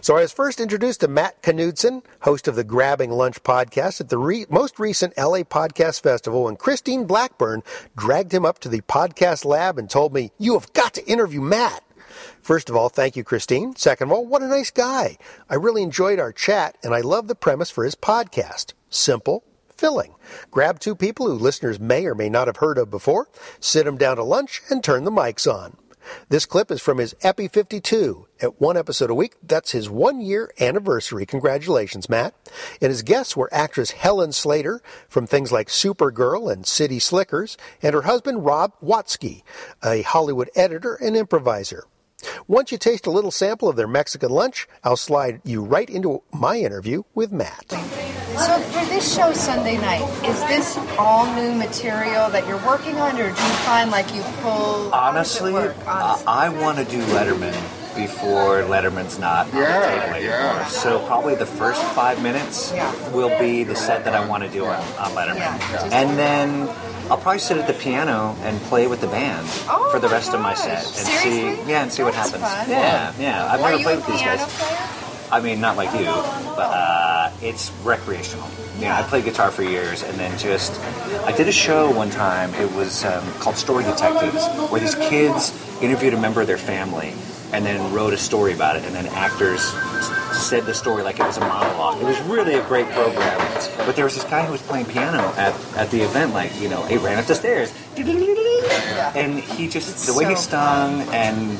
So I was first introduced to Matt Knudsen, host of the Grabbing Lunch podcast at the re- most recent LA Podcast Festival, and Christine Blackburn dragged him up to the podcast lab and told me, You have got to interview Matt. First of all, thank you, Christine. Second of all, what a nice guy. I really enjoyed our chat, and I love the premise for his podcast. Simple, filling. Grab two people who listeners may or may not have heard of before, sit them down to lunch, and turn the mics on. This clip is from his Epi 52. At one episode a week, that's his one year anniversary. Congratulations, Matt. And his guests were actress Helen Slater from things like Supergirl and City Slickers, and her husband Rob Watzke, a Hollywood editor and improviser. Once you taste a little sample of their Mexican lunch, I'll slide you right into my interview with Matt. So for this show Sunday night, is this all new material that you're working on, or do you find like you pull? Honestly, work? uh, I want to do Letterman before Letterman's not on the Yeah, table anymore. yeah. So probably the first five minutes Yeah. will be the set that I want to do on, on Letterman, Yeah. and then. I'll probably sit at the piano and play with the band for the rest of my set and Oh Seriously? see, yeah, and see what happens. fun. Yeah, yeah. I've Are never played with these guys. player? I mean, not like you, but uh, it's recreational. Yeah, I played guitar for years, and then just I did a show one time. It was um, called Story Detectives, where these kids interviewed a member of their family, and then wrote a story about it, and then actors said the story like it was a monologue. It was really a great program. But there was this guy who was playing piano at, at the event, like you know, he ran up the stairs, and he just the way he So stung and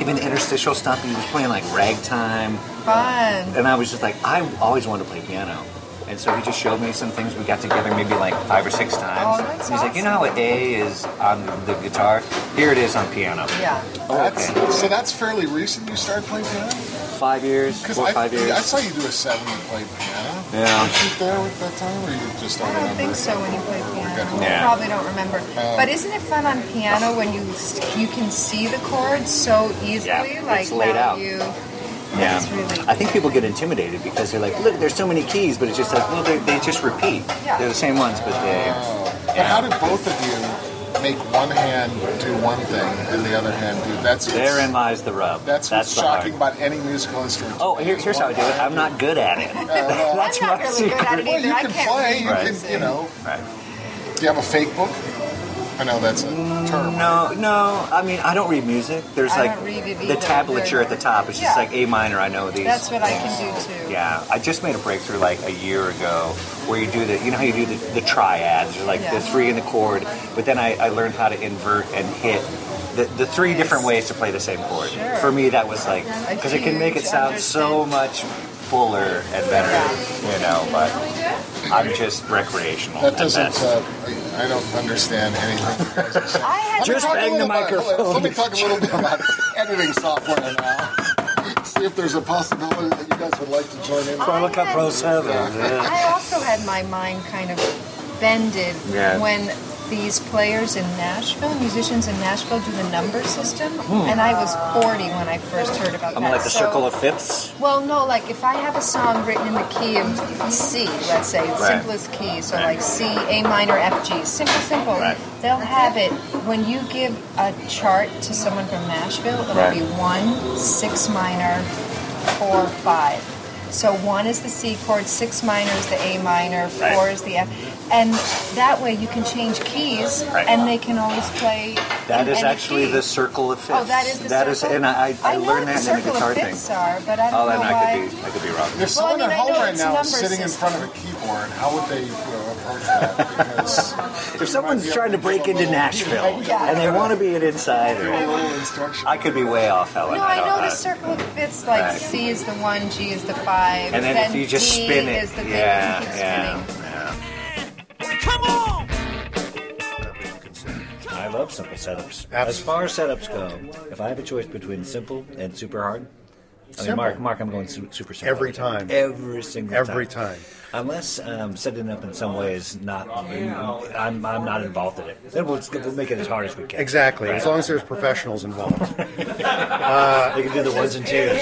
even interstitial stuff. He was playing like ragtime. Fun. And I was just like, I always wanted to play piano. And so he just showed me some things. We got together maybe like five or six times. Oh, that's and he's like, you know how A is on the guitar? Here it is on piano. Yeah. Oh, that's, okay. So that's fairly recent. You started playing piano. Five years, Because four I, or five years. I saw you do a seven. when you played piano. Yeah. Was you there with that time, or you just don't I don't remember? think so when you play piano. Okay. I probably don't remember. Um, but isn't it fun on piano when you you can see the chords so easily? Yeah, like it's laid how out. you. Yeah. It's really- I think people get intimidated because they're like, look, there's so many keys, but it's just like, well, they, they just repeat. Yeah. They're the same ones, but they. But how did both of you make one hand do one thing and the other hand do that's Therein lies the rub. That's, That's what's shocking hard. about any musical instrument. Oh, here, here's how I do it. I'm not good at it. Uh, that's I'm not my really good at it Well, you I can play. read You Right. can, you know. Right. Do you have a fake book? I know that's a term. No, no. I mean, I don't read music. There's I like don't read it the either. tablature at the top. It's just Yeah. like A minor. I know these. That's what I can do too. Yeah, I just made a breakthrough like a year ago where you do the, you know how you do the, the triads, or like Yeah. the three in the chord, but then I, I learned how to invert and hit the, the three different ways to play the same chord. Sure. For me, that was like, because it can make it sound so much fuller and better, you know, but I'm just recreational. That at doesn't. best. Uh, I don't understand anything. you guys are saying. I had Just talk a bang the little about- microphone. Let me talk a little bit about editing software now. See if there's a possibility that you guys would like to join in. Final Cut Pro 7. I also had my mind kind of Yeah. when these players in Nashville, musicians in Nashville, do the number system, Hmm. and I was 40 when I first heard about I'm that. like the So- circle of fifths. Well, no, like if I have a song written in the key of C, let's say, Right. simplest key, so like C, A minor, F, G, simple, simple. They'll have it when you give a chart to someone from Nashville. It'll Right. be one, six minor, four, five. So one is the C chord, six minor is the A minor, four Right. is the F, and that way you can change keys, Right. and they can always play. That in is any actually key. the circle of fifths. Oh, that is the That is- circle? and I, I, I know learned what that the in the circle guitar of thing. fifths are, but I don't oh, then know I why. could be, I could be wrong. If Well, someone I mean, at home right now number is sitting in front of a keyboard, how would they uh, approach that? Because If someone's trying to break into Nashville and they want to be an insider, I could be way off, Helen. No, I don't know the know. circle of fifths, like Right. C is the one, G is the five, And then if you just D spin it, is the thing yeah, that keeps yeah, spinning. I love simple setups. As far as setups go, if I have a choice between simple and super hard, I mean, Mark, Mark, I'm going su- super simple Every time. Every single Every time. time. Unless um, setting up in some ways not, I'm, I'm not involved in it. Then we'll, we'll make it as hard as we can. Exactly, Right. as long as there's professionals involved. Uh, they can do the ones and twos.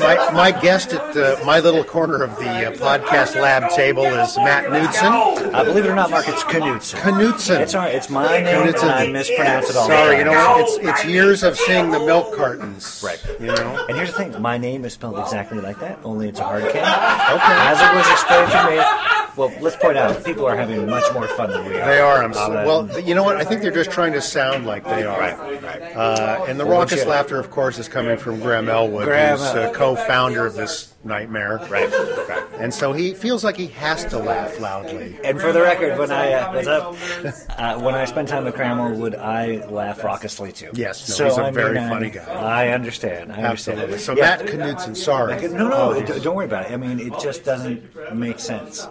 My, my guest at uh, my little corner of the uh, podcast lab table is Matt Knudsen. Uh, believe it or not, Mark, it's Knudsen. Knudsen. It's all right. It's my name, and I mispronounce it all Sorry, time. you know what? It's it's years of seeing the milk cartons. Right. You know. And here's the thing: my name is spelled exactly like that. Only it's a hard K. Okay. As it was explained to me. Well, let's point out people are having much more fun than we are. They are. I'm so, well. You know what? I think they're just trying to sound like they are. Right, right. Uh, and the Well, raucous laughter, of course, is coming from Graham Elwood, Graham, who's uh, co-founder of this nightmare. Right. right. And so he feels like he has to laugh loudly. And for the record, when I uh, what's up? Uh, when I spend time with Graham Elwood, I laugh raucously too. Yes, no, so, he's a I mean, very I- funny guy. I understand. I understand. Absolutely. So Yeah. Matt Knudsen, sorry. No, no, Oh, d- don't worry about it. I mean, it just doesn't make sense.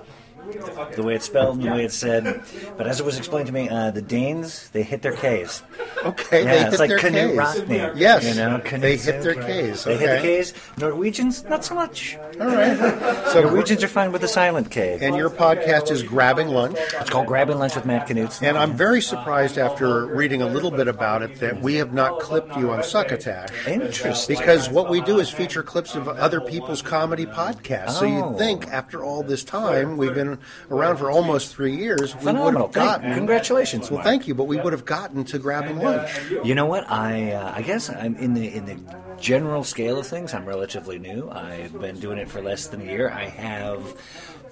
The way it's spelled and the way it's said. But as it was explained to me, uh, the Danes they hit their K's. Okay, yeah, they it's hit like their Knut Ks. Rockne. Yes, you know, Knut they hit their Rockne. Ks, They hit the. K's. Norwegians, not so much. All right. So Norwegians are fine with the silent K. And your podcast is Grabbing Lunch. It's called Grabbing Lunch with Matt Knudsen. And I'm very surprised after reading a little bit about it that we have not clipped you on Succotash. Interesting. Because what we do is feature clips of other people's comedy podcasts. So Oh. you'd think after all this time, we've been around for almost three years, we would have gotten. congratulations, Well, Mark. thank you, but we would have gotten to Grabbing Lunch. You know what? I uh, I guess I'm in the in the general scale of things. I'm relatively new. I've been doing it for less than a year. I have.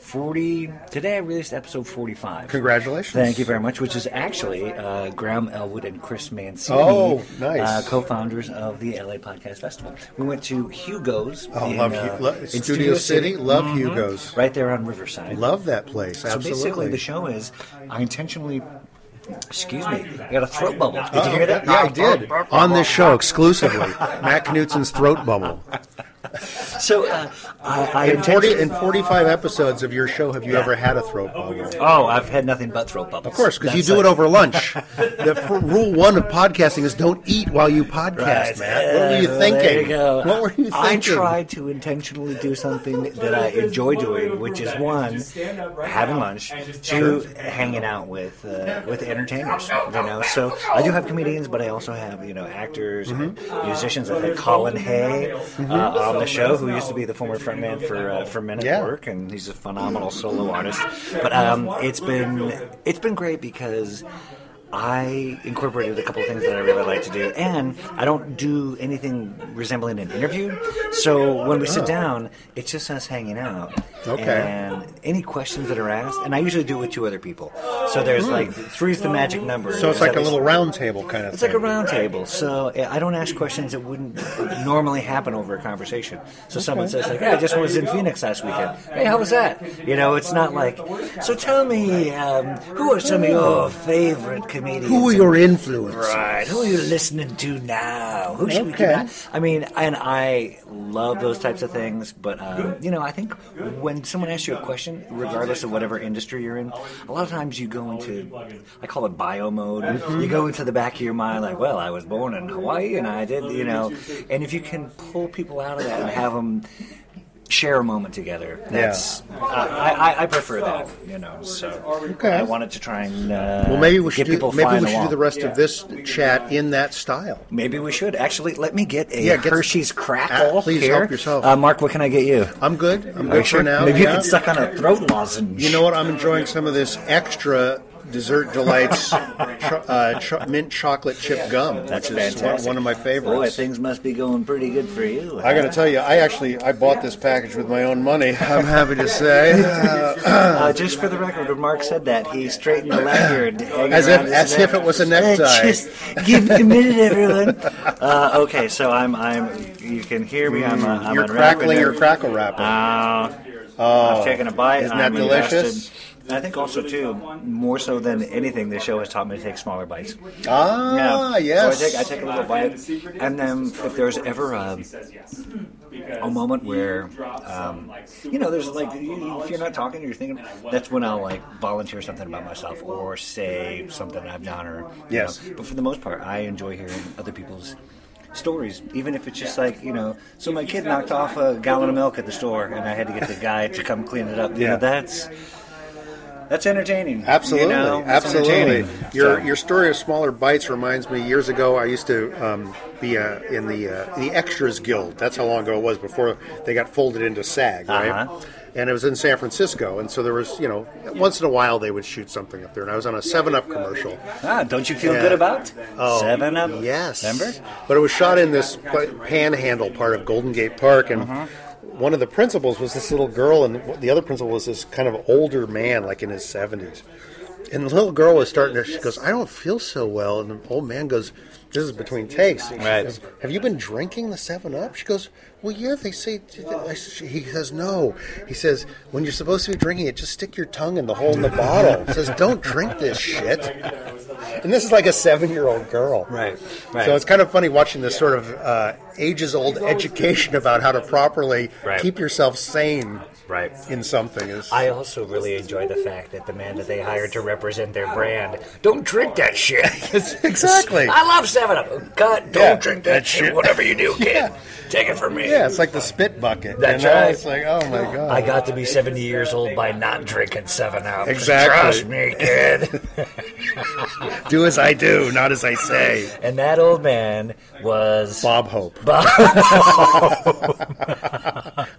40 today I released episode 45. Congratulations. Thank you very much, which is actually uh, Graham Elwood and Chris Mancini, Oh, nice. uh, co-founders of the LA Podcast Festival. We went to Hugo's. Oh, in, love uh, lo- in Studio City, love Mhm. Hugo's. Right there on Riverside. Love that place. So basically, the show is I intentionally. Excuse me, I got a throat bubble. Did Oh, you hear that? Yeah, I did. On this show exclusively. Matt Knudsen's Throat Bubble. So uh, I, I in, 40, in 45 episodes of your show, have you Yeah. ever had a throat bubble? Oh, I've had nothing but throat bubbles. Of course, because you do like- it over lunch. the f- rule one of podcasting is don't eat while you podcast, Right. Matt. What were you thinking? There you go. What were you thinking? I tried to intentionally do something that I enjoy doing, which is one, having lunch, two, hanging out with uh, with entertainers. You know, so I do have comedians, but I also have you know actors, and Mm-hmm. musicians. I've had Colin Hay uh, on the show, who used to be the former frontman for uh, for Men at Yeah. Work, and he's a phenomenal solo artist. But um, it's been it's been great because. I incorporated a couple of things that I really like to do, and I don't do anything resembling an interview. So when we sit Oh. down, it's just us hanging out. Okay. And any questions that are asked, and I usually do it with two other people. So there's Hmm. like three's the magic number. So it's like a little round table kind of thing. it's thing. like a round table, so I don't ask questions that wouldn't normally happen over a conversation. So someone says like, "Hey, I just was in Phoenix last weekend. Hey, how was that?" You know, it's not like, "So tell me, um, who are some of your favorite comedians?" Who are your influences? Right. Who are you listening to now? Who should we Okay. keep I mean, and I love those types of things, but um, you know, I think when someone asks you a question, regardless of whatever industry you're in, a lot of times you go into, I call it bio mode. Mhm. You go into the back of your mind like, well, I was born in Hawaii and I did, you know, and if you can pull people out of that and have them share a moment together, that's I, I, I prefer that, you know. So Okay. I wanted to try and uh, well, maybe we get should do, people maybe we should do the rest of this chat in that style. Maybe we should actually let me get a Yeah, get- Hershey's crackle. Ah, please here. help yourself. Uh, Mark. What can I get you? I'm good. I'm Are good you sure? for now. Maybe you yeah. can suck on a throat lozenge. You know what? I'm enjoying some of this extra dessert delights cho- uh, cho- mint chocolate chip gum, That's which is one, fantastic. one of my favorites. Boy, things must be going pretty good for you. I got to tell you, I actually I bought this package with my own money. I'm happy to say, uh, just for the record, when Mark said that, he straightened the lanyard, hanging As if- around his as neck. if it was a necktie. Uh, just give me a minute, everyone. Uh, okay, so I'm I'm. You can hear me. I'm. Uh, I'm You're unwrapping crackling it. your crackle wrapper. Uh, Oh, I've taken a bite. Isn't that I'm delicious? invested. I think also too, more so than anything, the show has taught me to take smaller bites. Ah, Yeah. yes. So I take I take a little bite, and then if there's ever a, a moment where, um, you know, there's like you, if you're not talking, or you're thinking. That's when I'll like volunteer something about myself or say something I've done or Yes. know. But for the most part, I enjoy hearing other people's stories, even if it's just like you know. So my kid knocked off a gallon of milk at the store, and I had to get the guy to come clean it up. You Yeah. know, that's that's entertaining. Absolutely, you know? Absolutely. Your So- your story of smaller bites reminds me. Years ago, I used to um, be uh, in the uh, the Extras Guild. That's how long ago it was before they got folded into SAG, right? Uh-huh. And it was in San Francisco, and so there was, you know, once in a while they would shoot something up there. And I was on a Seven Up commercial. Ah, don't you feel good about Oh, Seven Up? Yes. Remember? But it was shot in this panhandle part of Golden Gate Park, and Uh-huh. One of the principals was this little girl, and the other principal was this kind of older man, like in his seventies. And the little girl was starting to. She goes, "I don't feel so well," and the old man goes, "This is between takes." Right. goes, Have you been drinking the Seven Up? She goes, "Well, yeah." They say. He says, "No." He says, "When you're supposed to be drinking it, just stick your tongue in the hole in the bottle." He says, "Don't drink this shit." And this is like a seven-year-old girl, Right, right. So it's kind of funny watching this sort of uh, ages-old education about how to properly Right. keep yourself sane. Right in something is. I also really enjoy the fact that the man that they hired to represent their brand don't drink that shit. exactly. I love Seven Up. God, don't Yeah. drink that shit. Whatever you do, kid, Yeah. take it from me. Yeah, it's like the spit bucket. That's you know? right. It's like, oh my god. I got to be 70 years old by not drinking Seven Up. Exactly. Trust me, kid. do as I do, not as I say. And that old man was Bob Hope. Bob.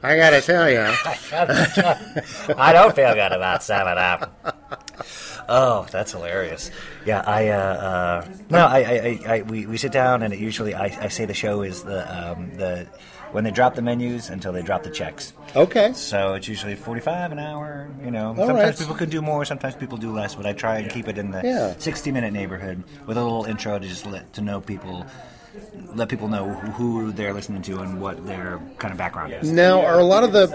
I gotta tell you. I don't feel good about Seven Up. Oh, that's hilarious. Yeah, I, uh, uh, no, I, I, I, I we, we sit down and it usually, I, I say the show is the, um, the, when they drop the menus until they drop the checks. Okay. So it's usually 45 an hour, you know. All sometimes right. people can do more, sometimes people do less, but I try and keep it in the Yeah. 60 minute neighborhood with a little intro to just let, to know people, let people know who they're listening to and what their kind of background is. Now, are a lot of the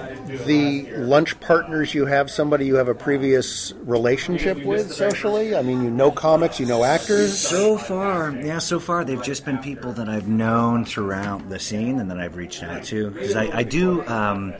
the lunch partners you have somebody you have a previous relationship with socially? I mean, you know comics, you know actors. So far, yeah, so far they've just been people that I've known throughout the scene and that I've reached out to because I, I do um,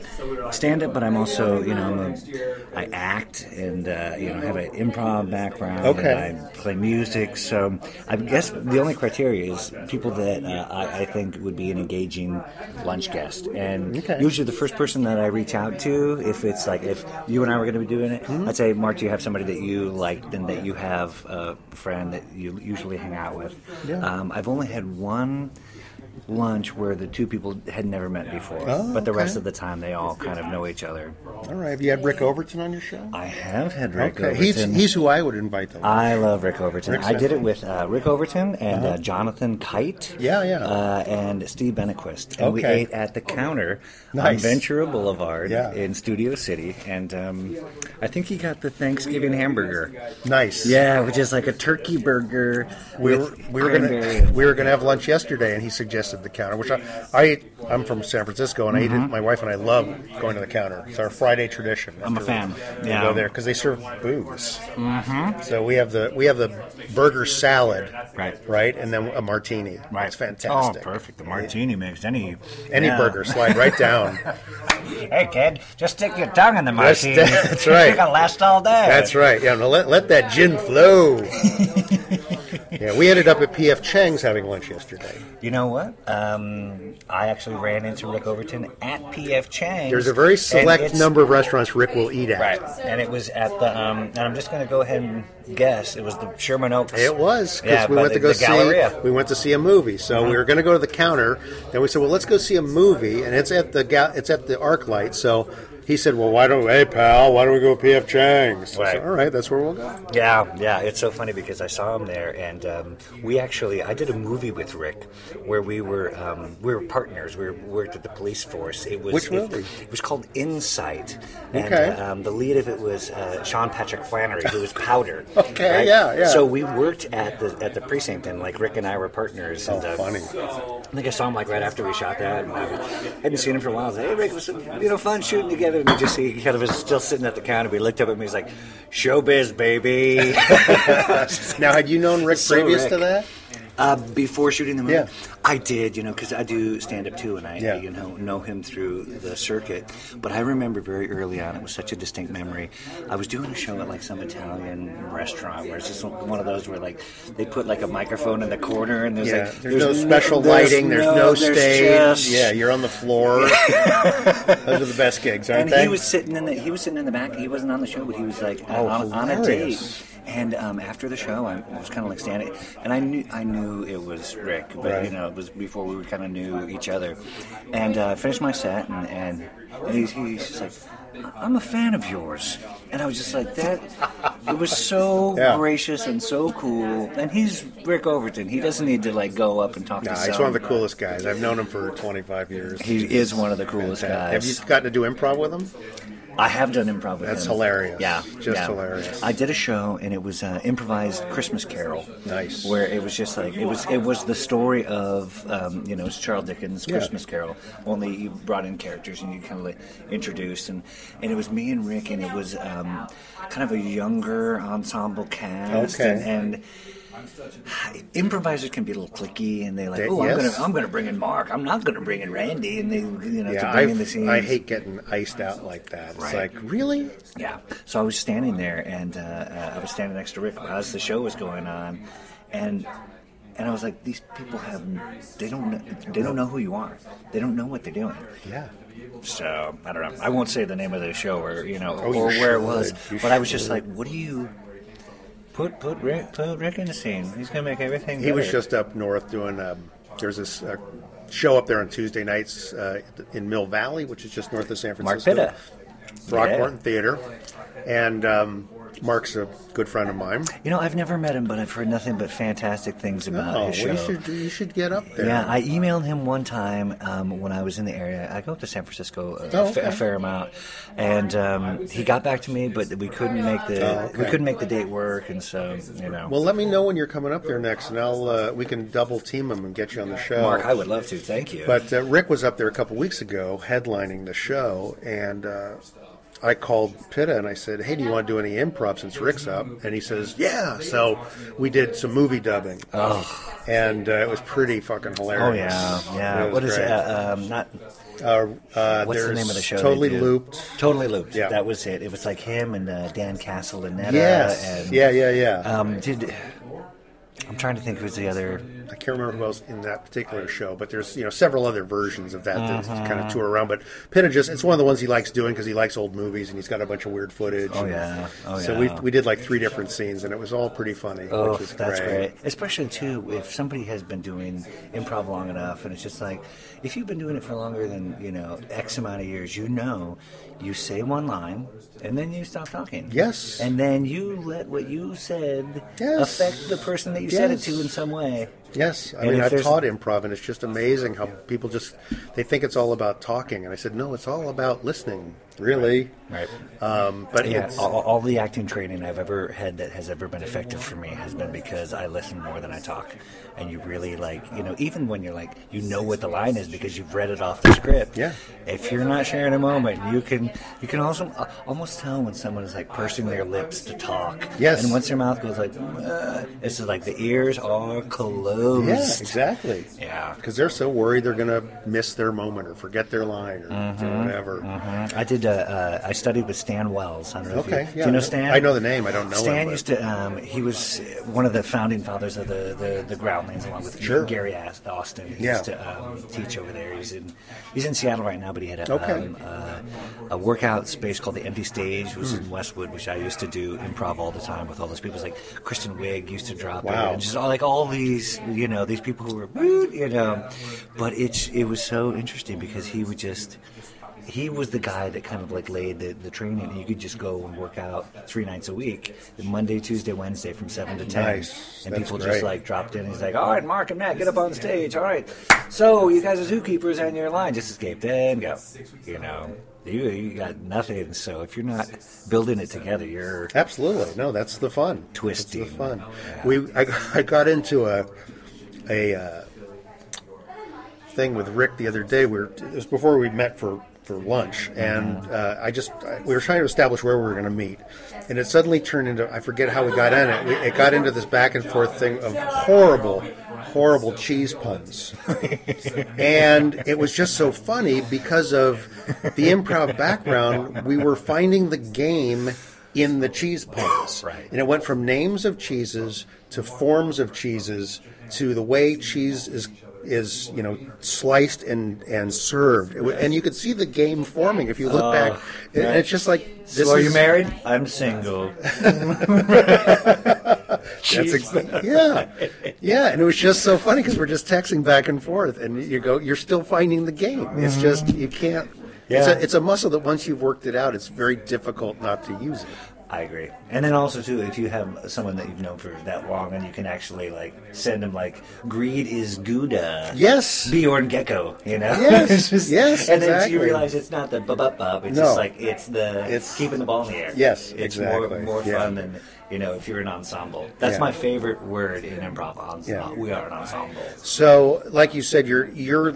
stand up, but I'm also you know I'm a, I act and uh, you know have an improv background. Okay. and I play music, so I guess the only criteria is people that uh, I, I think would be an engaging lunch guest, and usually the first person that I reach out to, if it's like if you and I were going to be doing it, I'd say, Mark, do you have somebody that you like and that you have a friend that you usually hang out with? Yeah. Um, I've only had one lunch where the two people had never met before, Oh, but the rest of the time they all kind of know each other. All right. Have you had Rick Overton on your show? I have had Rick okay. He's Overton. he's who I would invite though. I love Rick Overton. Rick's I did it with uh, Rick Overton and Uh-huh. uh, Jonathan Kite. Yeah, yeah. Uh, and Steve Benequist. And we ate at the counter on Ventura Boulevard Yeah. in Studio City. And um, I think he got the Thanksgiving hamburger. Nice. Yeah, which is like a turkey burger We were, we were gonna we were gonna have lunch yesterday, and he suggested the counter, which I, I eat. I'm from San Francisco, and I eat it. Mhm. My wife and I love going to the counter. It's our Friday tradition. I'm a fan. We Yeah. go there because they serve booze. Mm-hmm. So we have the we have the burger salad, Right. right, and then a martini. Right. It's fantastic. Oh, perfect. The martini makes any Any yeah. burger slide right down. hey, kid, just stick your tongue in the That's- martini. that's right. You're gonna last all day. That's right. Yeah, no, let, let that gin flow. yeah, we ended up at P.F. Chang's having lunch yesterday. You know what? Um, I actually ran into Rick Overton at PF Chang's. There's a very select number of restaurants Rick will eat at. Right, and it was at the. Um, and I'm just going to go ahead and guess it was the Sherman Oaks. It was because Yeah, we went the, to go see Galleria. we went to see a movie. So we were going to go to the counter. Then we said, "Well, let's go see a movie," and it's at the it's at the ArcLight. So he said, "Well, why don't hey pal, why don't we go PF Chang's?" I said, All right, that's where we'll go. Yeah, yeah, it's so funny because I saw him there, and um, we actually I did a movie with Rick where we were um, we were partners. We were, worked at the police force. It was Which it, movie? It, was called Insight, and Okay. uh, um, the lead of it was uh, Sean Patrick Flanery, who was Powder. Okay, right? yeah, yeah. So we worked at the at the precinct, and like Rick and I were partners. Oh, and, uh, funny. I think I saw him like right after we shot that, and I hadn't seen him for a while. I was like, "Hey, Rick, it was you know fun shooting together." And we just he kind of was still sitting at the counter. We looked up at me. He's like, "Showbiz, baby." now, had you known Rick So previous to that? Uh, before shooting the movie, Yeah. I did, you know, because I do stand up too, and I, Yeah. you know, know him through the circuit. But I remember very early on, it was such a distinct memory. I was doing a show at like some Italian restaurant where it's just one of those where like they put like a microphone in the corner, and there's yeah, like there's, no special lighting. There's no, stage. just- Yeah, you're on the floor. Those are the best gigs, aren't and they? he was sitting in the he was sitting in the back. He wasn't on the show, but he was like Oh, on, on a date. And um, after the show, I was kind of like standing, and I knew I knew it was Rick, but Right. you know it was before we kind of knew each other. And uh, finished my set, and and, he's, he's just like. I'm a fan of yours, and I was just like that. It was so Yeah. gracious and so cool. And he's Rick Overton. He doesn't need to like go up and talk Nah, to. he's some- one of the coolest guys. I've known him for 25 years. He is one of the coolest Fantastic. guys. Have you gotten to do improv with him? I have done improv with That's him. hilarious. Yeah, Just yeah. hilarious. I did a show and it was an improvised Christmas Carol. Nice. Where it was just like it was it was the story of um, you know it's Charles Dickens' Yeah. Christmas Carol. Only you brought in characters and you kind of like introduced and and it was me and Rick and it was um, kind of a younger ensemble cast Okay. and. and improvisers can be a little cliquey, and they like, oh, I'm gonna I'm gonna bring in Mark. I'm not gonna bring in Randy, and they you know to yeah, bring in the I've- scenes. I hate getting iced out like that. It's Right. like really. Yeah. So I was standing there, and uh, uh, I was standing next to Rick as the show was going on, and and I was like, these people have they don't know, they don't know who you are. They don't know what they're doing. Yeah. So I don't know. I won't say the name of the show or you know Oh, you or where it was. You but I was just like, what do you put put Rick put Rick in the scene? He's gonna make everything. He was just up north doing. Um, there's this uh, show up there on Tuesday nights uh, in Mill Valley, which is just north of San Mark Francisco. Pitta. Throckmorton Theater, and um, Mark's a good friend of mine. You know, I've never met him, but I've heard nothing but fantastic things about Oh, his well, show. you should you should get up there. Yeah, I emailed him one time um, when I was in the area. I go up to San Francisco a, Oh, a fa- a fair amount, and um, he got back to me, but we couldn't make the Oh, okay. we couldn't make the date work, and so you know. Well, let me know when you're coming up there next, and I'll uh, we can double team him and get you on the show. Mark, I would love to. Thank you. But uh, Rick was up there a couple weeks ago headlining the show, and uh, I called Pitta and I said, "Hey, do you want to do any improv since Rick's up?" And he says, "Yeah." So we did some movie dubbing, Oh. and uh, it was pretty fucking hilarious. oh yeah, yeah. What is great. it? Uh, um, not. Uh, uh, What's the name of the show? Totally? Looped. Totally looped. Yeah. that was it. It was like him and uh, Dan Castle and Netta. Yes. And, Yeah, yeah, yeah. Um, did I'm trying to think who's the other. I can't remember who else in that particular show, but there's you know several other versions of that that Mhm. kind of tour around. But Pitta just it's one of the ones he likes doing because he likes old movies and he's got a bunch of weird footage. Oh, yeah. Oh, so yeah. we we did like three different scenes and it was all pretty funny. Oh, that's great. great. Especially too, if somebody has been doing improv long enough, and it's just like, if you've been doing it for longer than you know X amount of years, you know, you say one line, and then you stop talking. Yes. And then you let what you said Yes. affect the person that you said it to in some way. Yes, I And mean I've taught improv and it's just amazing how people just they think it's all about talking and I said no, it's all about listening. Really, Right. Um, but yeah, it's, all, all the acting training I've ever had that has ever been effective for me has been because I listen more than I talk, and you really like you know even when you're like you know what the line is because you've read it off the script. Yeah. If you're not sharing a moment, you can you can also uh, almost tell when someone is like pursing their lips to talk. Yes. And once their mouth goes like, uh, it's just like the ears are closed. yeah, exactly. Yeah. because they're so worried they're going to miss their moment or forget their line or Mhm. whatever. Mhm. I did. Uh, uh, I studied with Stan Wells. I don't know if you- Okay, do you know Stan? I know the name, I don't know Stan him, but- used to. Um, he was one of the founding fathers of the the, the Groundlings, along with Sure. Gary Austin. He Yeah. used to um, teach over there. He's in he's in Seattle right now, but he had a Okay. um, uh, a workout space called the Empty Stage, which was hmm. in Westwood, which I used to do improv all the time with all those people. It's like Kristen Wiig used to drop Wow. in, just all, like all these you know these people who were you know, but it's it was so interesting because he would just he was the guy that kind of like laid the, the training. You could just go and work out three nights a week, Monday, Tuesday, Wednesday, from seven to ten. Nice. And That's people great. just like dropped in. He's like, "All right, Mark and Matt, get up on stage. All right, so you guys are zookeepers, and your line just escaped. Then go. You know, you you got nothing. So if you're not building it together, you're Absolutely, no, that's the fun. Twisting. That's the fun. We I, I got into a a uh, thing with Rick the other day. We were, it was before we met for for lunch, and uh, I just we were trying to establish where we were going to meet, and it suddenly turned into I forget how we got in it. We, it got into this back and forth thing of horrible, horrible cheese puns, and it was just so funny because of the improv background. We were finding the game in the cheese puns, right? And it went from names of cheeses to forms of cheeses to the way cheese is is you know sliced and and served, and you could see the game forming if you look Oh, back. And it's just like this so are you married? I'm single. That's ex- yeah, yeah, and it was just so funny because we're just texting back and forth, and you go, you're still finding the game. It's Mhm. just you can't. Yeah. It's a it's a muscle that once you've worked it out, it's very difficult not to use it. I agree. And then also too, if you have someone that you've known for that long, and you can actually like send them like, "Greed is Gouda." Yes. Bjorn Gecko. You know. Yes, just- yes, And then exactly. you realize it's not the bub up bub. It's No. just like it's the It's- keeping the ball in the air. Yes, It's exactly. more more Yeah. fun than you know if you're an ensemble. That's Yeah. my favorite word in improv. Ensemble. Yeah. We are an ensemble. So, like you said, your your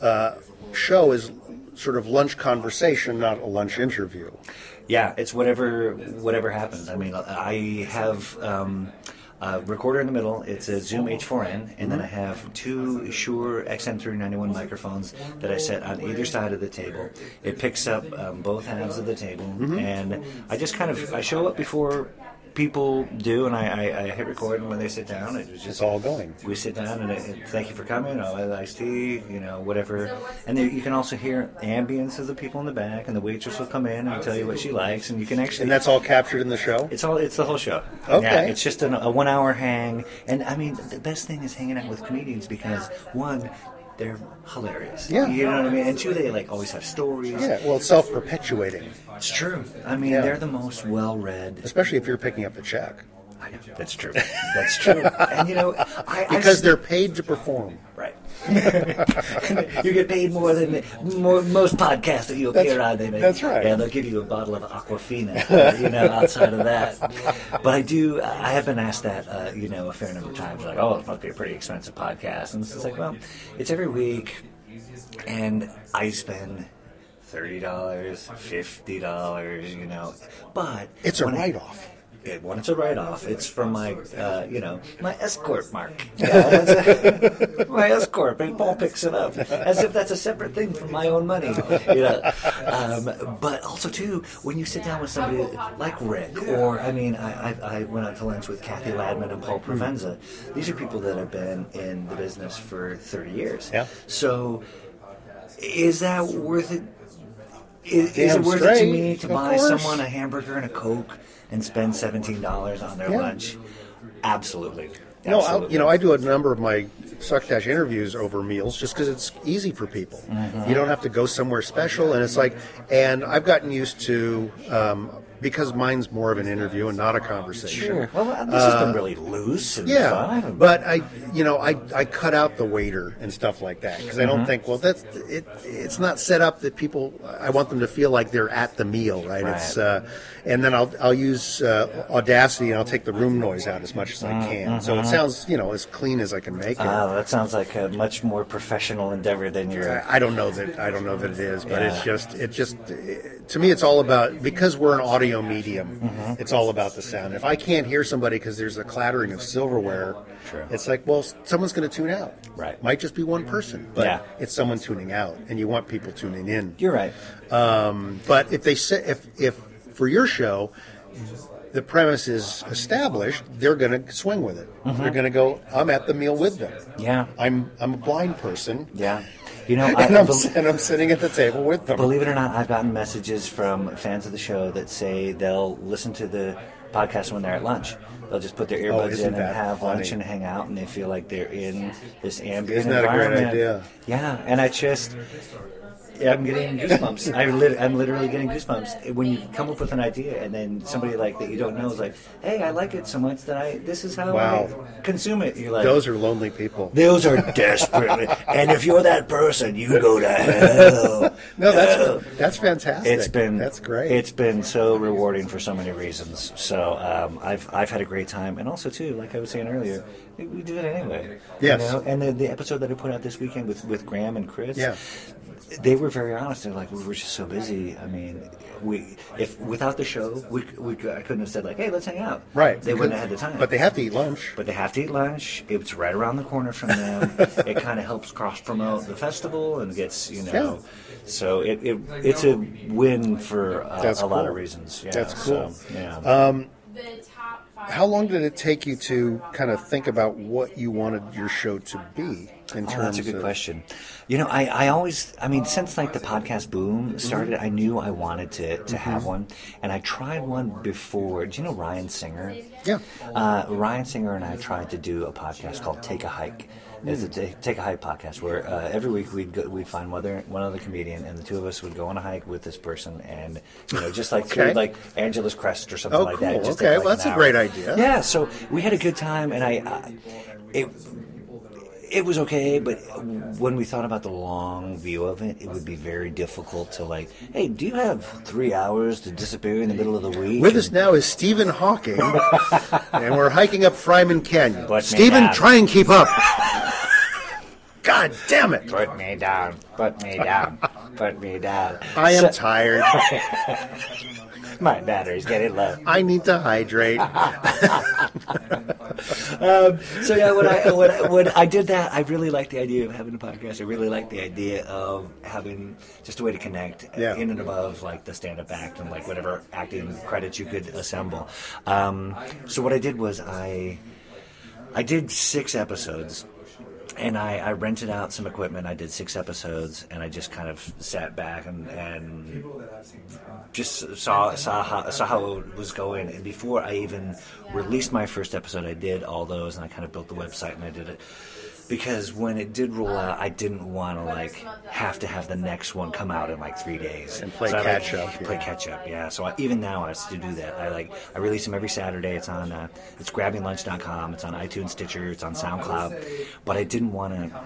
uh, show is sort of lunch conversation, not a lunch interview. Yeah, it's whatever whatever happens. I mean, I have um, uh, recorder in the middle. It's a Zoom H4n, and then I have two Shure XM391 microphones that I set on either side of the table. It picks up um, both halves of the table, Mhm. and I just kind of I show up before people do, and I, I, I hit record, and when they sit down, it was just all going. We sit down, and, it, it- thank you for coming. Oh, iced tea, you know, whatever. And then you can also hear the ambience of the people in the back, and the waitress will come in and tell you what she likes, and you can actually. And that's all captured in the show. It's all. It's the whole show. Okay. Yeah, it's just an, a one-hour hang, and I mean, the best thing is hanging out with comedians because one, they're hilarious. Yeah. You know what I mean. And two, they like always have stories. Yeah, well, it's self-perpetuating. It's true. I mean, Yeah. they're the most well-read. Especially if you're picking up the check. I know, that's true. That's true. and you know, I, I Because they're paid to perform. Right. you get paid more than more, most podcasts that you appear That's- on. They make. that's right. Yeah, they'll give you a bottle of Aquafina. you know, outside of that. But I do. I have been asked that, uh, you know, a fair number of times. Like, oh, it must be a pretty expensive podcast, and it's like, well, it's every week, and I spend. Thirty dollars, fifty dollars, you know, but It's a write-off. It, when it's a write-off, it's from my, uh, you know, my escort mark. Yeah, my escort. And Paul picks it up as if that's a separate thing from my own money. You know, um, but also too, when you sit down with somebody like Rick, or I mean, I, I, I went out to lunch with Kathy Ladman and Paul Provenza. These are people that have been in the business for thirty years. Yeah. So, is that worth it? Is, is it worth it to me to of buy course. someone a hamburger and a coke and spend seventeen dollars on their Yeah. lunch? Absolutely. You know, I, Absolutely. you know, I do a number of my Succotash interviews over meals just because it's easy for people. Mhm. You don't have to go somewhere special, and it's like, and I've gotten used to um, because mine's more of an interview and not a conversation. Sure. Well, this has been Uh, really loose and yeah, fun. but I, you know, I, I cut out the waiter and stuff like that because I don't Mhm. think, well, that's it. It's not set up that people. I want them to feel like they're at the meal, right? It's, uh, and then I'll I'll use uh, Audacity and I'll take the room noise out as much as I can, so it mhm. sounds, you know, as clean as I can make it. Oh, that sounds like a much more professional endeavor than your. I I don't know that I don't know that it is, but it's just it just to me it's all about because we're an audio medium. Mhm. It's all about the sound. If I can't hear somebody because there's a clattering of silverware, True. it's like well someone's going to tune out. Right. Might just be one person, but Yeah. it's someone tuning out, and you want people tuning in. You're right. Um, but if they say if if for your show. The premise is established. They're going to swing with it. Mhm. They're going to go. I'm at the meal with them. Yeah. I'm I'm a blind person. Yeah. You know, I, and, I'm, and I'm sitting at the table with them. Believe it or not, I've gotten messages from fans of the show that say they'll listen to the podcast when they're at lunch. They'll just put their Oh, earbuds isn't in and have lunch and hang out, and they feel like they're in this ambient Isn't that a great environment. idea? Yeah, and I just. Yeah, I'm getting goosebumps. I lit- I'm literally getting goosebumps when you come up with an idea, and then somebody like that you don't know is like, "Hey, I like it so much that I this is how Wow. I consume it." You're like, Those are lonely people. those are desperate. and if you're that person, you go to hell. No, that's that's fantastic. It's been that's great. It's been so rewarding for so many reasons. So um, I've I've had a great time, and also too, like I was saying earlier, we, we do it anyway. Yes. You know? And the, the episode that I put out this weekend with with Graham and Chris. Yeah. They were very honest. They're like, we were just so busy. I mean, we if without the show, we, we I couldn't have said like, hey, let's hang out. Right. They wouldn't have had the time. But they have to eat lunch. But they have to eat lunch. It's right around the corner from them. it kind of helps cross promote the festival and gets you know. Yeah. So it, it it's a win for uh, That's a lot of reasons. Yeah, That's cool. So, yeah. Um, how long did it take you to kind of think about what you wanted your show to be in Oh, that's a good of question. You know, I, I always, I mean, since like the podcast boom started, I knew I wanted to, to have Mhm. one. And I tried one before. Do you know Ryan Singer? Yeah. Uh, Ryan Singer and I tried to do a podcast called Take a Hike. It's a ta- Take a Hike podcast where uh, every week we'd go, we'd find one other, one other comedian and the two of us would go on a hike with this person and, you know, just like Okay. through like Angeles Crest or something Oh, like that. cool. Just Okay. like, Well, that's a great idea. Yeah. So we had a good time and I, uh, it, it was okay, but when we thought about the long view of it, it would be very difficult to like, hey, do you have three hours to disappear in the middle of the week? With us now is Stephen Hawking, and we're hiking up Fryman Canyon. Stephen, try and keep up. God damn it! Put me down. Put me down. Put me down. I am So- tired. My battery's getting low. I need to hydrate. um, so yeah, when I when, I- when I did that, I really liked the idea of having a podcast. I really liked the idea of having just a way to connect Yeah. in and above like the stand-up act and like whatever acting credits you could assemble. Um, so what I did was I I did six episodes. And I, I rented out some equipment. I did six episodes, and I just kind of sat back and, and just saw saw how, saw how it was going. And before I even released my first episode, I did all those, and I kind of built the website, and I did it because when it did roll out, I didn't want to like have to have the next one come out in like three days And play So I, like, catch up, Play yeah. catch up, yeah. So I, even now, I still do that. I like I release them every Saturday. It's on uh, it's grabbinglunch.com. It's on iTunes, Stitcher. It's on SoundCloud. But I didn't want to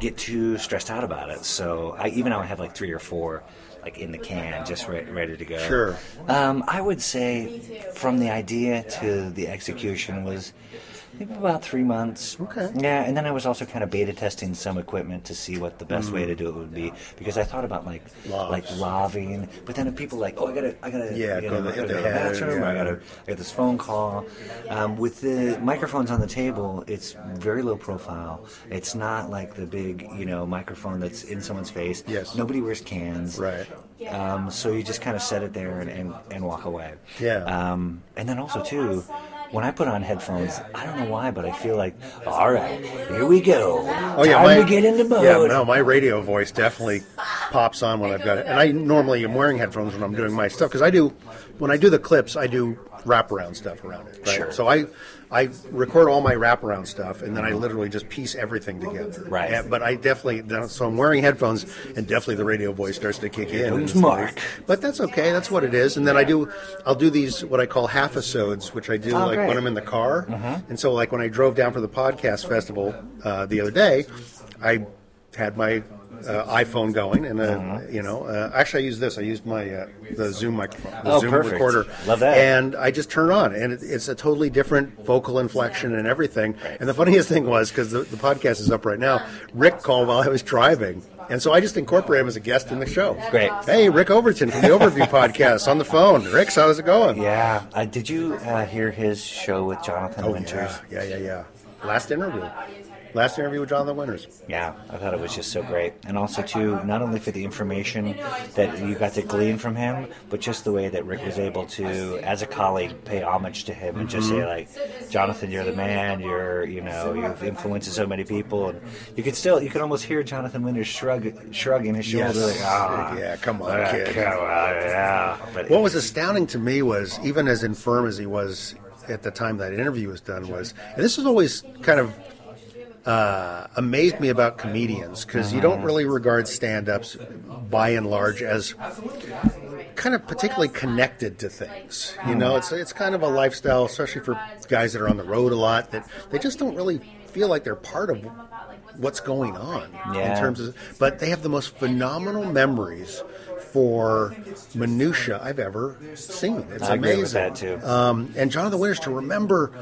get too stressed out about it. So I even now I have like three or four like in the can, just re- ready to go. Sure. Um, I would say from the idea to the execution was maybe about three months. Okay. Yeah, and then I was also kind of beta testing some equipment to see what the best way Mm. to do it would be because I thought about like Lavs. like laving, but then if people like, oh, I gotta, I gotta, Yeah, go to I gotta the go to the bathroom, or I gotta, I got this phone call. Um, with the microphones on the table, it's very low profile. It's not like the big, you know, microphone that's in someone's face. Yes. Nobody wears cans. Right. Um, so you just kind of set it there and, and, and walk away. Yeah. Um, and then also too, when I put on headphones, I don't know why, but I feel like, all right, here we go. Oh yeah, Time my, to get into mode. Yeah, no, my radio voice definitely pops on when I've got it, and I normally am wearing headphones when I'm doing my stuff because I do when I do the clips, I do wraparound stuff around it. Right? Sure. So I I record all my wraparound stuff, and then I literally just piece everything together. Right. Yeah, but I definitely so I'm wearing headphones, and definitely the radio voice starts to kick in. like- Marc. but that's okay. That's what it is. And then I do I'll do these what I call half episodes, which I do Oh, like great. when I'm in the car. Mhm. And so like when I drove down for the podcast festival uh, the other day, I had my uh, iPhone going, and uh, Mm-hmm. you know, uh, actually I use this. I used my uh, the Zoom microphone, the Oh, Zoom perfect. recorder. Love that. And I just turn on, and it, it's a totally different vocal inflection and everything. And the funniest thing was because the, the podcast is up right now. Rick called while I was driving. And so I just incorporated him as a guest in the show. Great. Hey, Rick Overton from the Overview podcast on the phone. Rick, how's it going? Yeah. Uh, did you uh, hear his show with Jonathan Oh, Winters? yeah, yeah, yeah, yeah. Last interview. Last interview with Jonathan Winters. Yeah, I thought it was just so great. And also, too, not only for the information that you got to glean from him, but just the way that Rick was able to, as a colleague, pay homage to him and just say, Mhm. like, Jonathan, you're the man, you're, you know, you've influenced so many people. And you could still, you could almost hear Jonathan Winters shrug, shrugging his Yes. like, ah, yeah, come on, ah, kid. come on, yeah. But What was astounding to me was, even as infirm as he was at the time that interview was done, was, and this has always kind of uh, amazed me about comedians because you don't really regard stand-ups by and large as kind of particularly connected to things. You know, it's it's kind of a lifestyle, especially for guys that are on the road a lot, that they just don't really feel like they're part of what's going on Yeah. in terms of. But they have the most phenomenal memories for minutia I've ever seen. It's I agree amazing. with that, too. Um, and Jonathan Winters to remember.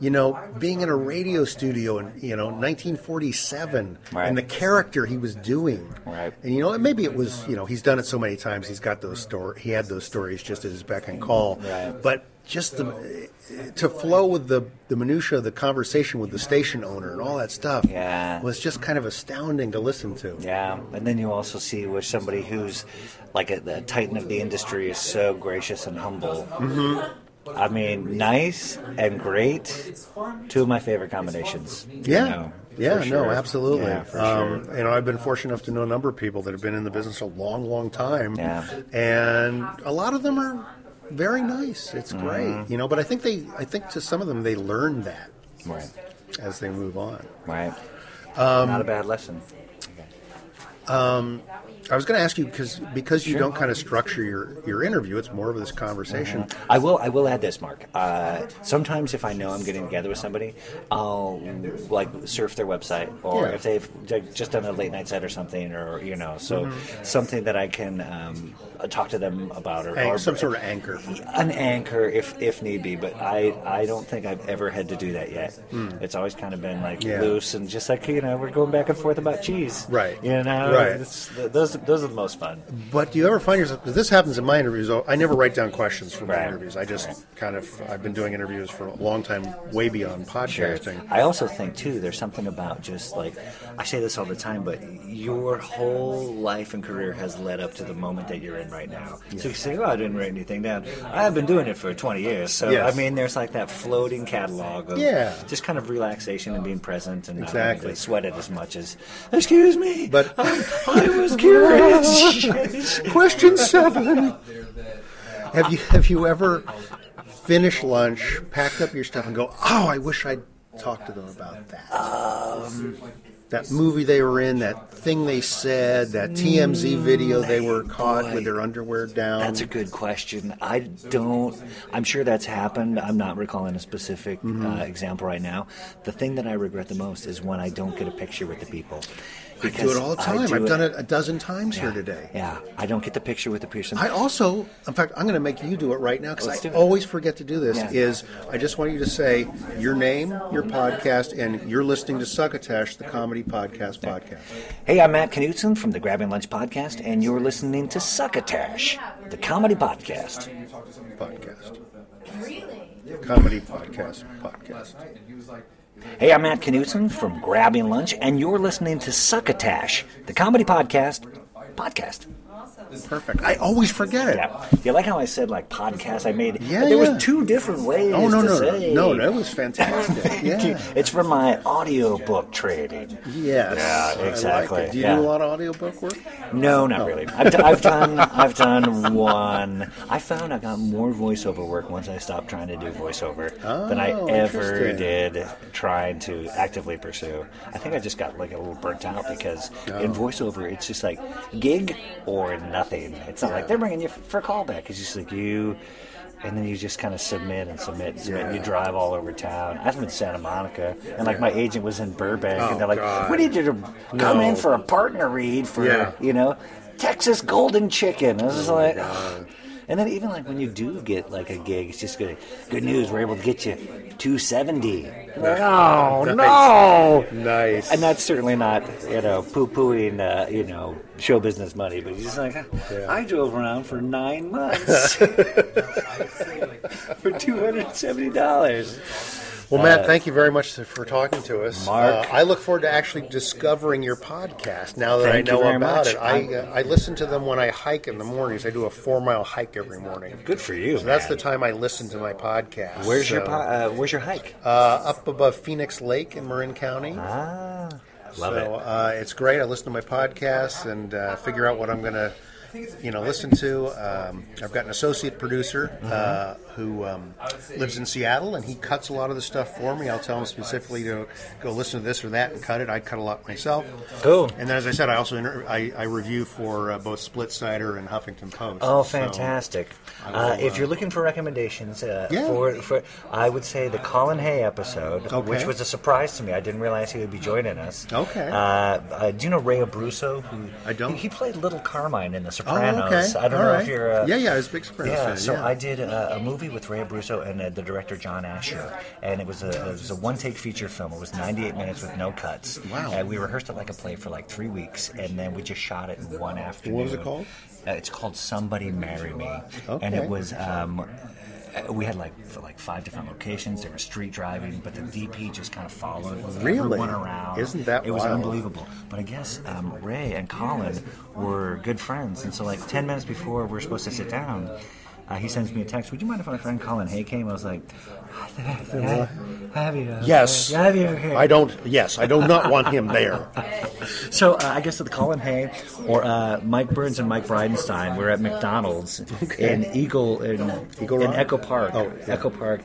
You know, being in a radio studio in you know 1947, Right. and the character he was doing, Right. and you know, maybe it was you know he's done it so many times. He's got those story. He had those stories just at his beck and call. Right. But just the to flow with the the minutia of the conversation with the station owner and all that stuff Yeah. was just kind of astounding to listen to. Yeah, and then you also see where somebody who's like a, the titan of the industry is so gracious and humble. Mhm. I mean, nice and great. Two of my favorite combinations. you Yeah. know, yeah, for no, absolutely. Yeah, for um, sure. You know, I've been fortunate enough to know a number of people that have been in the business a long, long time. Yeah. And a lot of them are very nice. It's great. Mhm. You know, but I think they, I think to some of them, they learn that Right. as they move on. Right. Um, Not a bad lesson. Um, I was going to ask you because because you Sure. don't kind of structure your, your interview, it's more of this conversation. I will. I will add this, Marc. Uh, sometimes, if I know I'm getting together with somebody, I'll like surf their website, or Yeah. if they've just done a late night set or something, or you know, so Mhm. something that I can um, talk to them about, or, An- or some sort of anchor. an anchor if if need be. But I I don't think I've ever had to do that yet. Hmm. It's always kind of been like Yeah. loose and just like you know we're going back and forth about cheese, Right. You know, Right. Those those are the most fun. But do you ever find yourself? Because this happens in my interviews. I never write down questions for my Right. interviews. I just kind of I've been doing interviews for a long time, way beyond podcasting. I also think too, there's something about just like I say this all the time, but your whole life and career has led up to the moment that you're in right now. So you say, "Oh, I didn't write anything down." I've been doing it for 20 years, so Yes. I mean, there's like that floating catalog of Yeah. just kind of relaxation and being present and not Exactly. having to sweat it as much as. Excuse me, but I was curious. Question seven. Have you have you ever finished lunch, packed up your stuff, and go, "Oh, I wish I'd talked to them about that." Um, that movie they were in, that thing they said, that TMZ video they were caught with their underwear down. That's a good question. I don't. I'm sure that's happened. I'm not recalling a specific Mhm. uh, example right now. The thing that I regret the most is when I don't get a picture with the people. I do it all the I time. do I've done it a dozen times here today. Yeah, I don't get the picture with the person. I also, in fact, I'm going to make you do it right now because I do it. always forget to do this. Yeah. Is I just want you to say your name, your podcast, and you're listening to Succotash, the comedy podcast podcast. Hey, I'm Matt Knudsen from the Grabbing Lunch podcast, and you're listening to Succotash, the comedy podcast. Podcast. Comedy podcast podcast. Hey, I'm Matt Knudsen from Grabbing Lunch, and you're listening to Succotash, the comedy podcast podcast. Perfect. I always forget it. Yeah. You like how I said like podcast? I made Yeah, there yeah. was two different ways. Oh no to no say. no no! That was fantastic. Yeah. it's from my audiobook trading. Yes. Yeah, I like exactly. Do you yeah. do a lot of audiobook work? No, not Oh. really. I've, d- I've done I've done one. I found I got more voiceover work once I stopped trying to do voiceover than I Oh, ever did trying to actively pursue. I think I just got like a little burnt out because Oh. in voiceover it's just like gig or nothing. It's not like they're bringing you f- for a callback. It's just like you. And then you just kind of submit and submit and submit. And you drive all over town. I'm in Santa Monica, and like my agent was in Burbank, Oh, and they're like, God. "We need you to come No. in for a partner read for Yeah. you know, Texas Golden Chicken. I was just oh, like, God. And then even like when you do get like a gig, it's just good. Good news, we're able to get you two seventy. Like, oh Nice. no, Nice. And that's certainly not you know poo pooing uh, you know show business money, but you're just like, I drove around for nine months for two hundred seventy dollars. Well, Matt, thank you very much for talking to us. Marc. Uh, I look forward to actually discovering your podcast now that I know about much. it. I, uh, I listen to them when I hike in the mornings. I do a four mile hike every morning. Good for you. So that's the time I listen to my podcast. Where's your po- uh, Where's your hike? uh, up above Phoenix Lake in Marin County. Ah, love so, it. Uh, it's great. I listen to my podcasts and uh, figure out what I'm going to, you know, listen to. Um, I've got an associate producer uh, who um, lives in Seattle, and he cuts a lot of the stuff for me. I'll tell him specifically to go listen to this or that and cut it. I cut a lot myself. Cool. And then, as I said, I also inter- I, I review for uh, both Splitsider and Huffington Post. Oh, So fantastic! I uh, will, if uh, you're looking for recommendations uh, Yeah. for, for, I would say the Colin Hay episode, Okay. which was a surprise to me. I didn't realize he would be joining us. Okay. Uh, uh, do you know Ray Abruzzo? Who, I don't. He, he played Little Carmine in The Sopranos. Oh, okay. I don't All know right. if you're. Uh, Yeah, yeah, I was a big Sopranos Yeah, fan, so yeah. I did a, a movie with Ray Abruzzo and uh, the director John Asher, and it was a it was a one take feature film. It was 98 minutes with no cuts. Wow. And we rehearsed it like a play for like three weeks, and then we just shot it in one afternoon. What was it called? Uh, it's called Somebody Marry Me, and it was. Um, we had like like five different locations. There was street driving, but the DP just kind of followed Really? everyone around. Isn't that It was wild? unbelievable. But I guess um, Ray and Colin were good friends, and so like ten minutes before we're supposed to sit down, uh, he sends me a text. Would you mind if my friend Colin Hay came? I was like, have, have you? Yes. Have you? here? I don't. Yes, I do not want him there. So uh, I guess at the Colin Hay or uh, Mike Burns and Mike Bridenstine were at McDonald's in Eagle in, in Echo Park, Echo Park,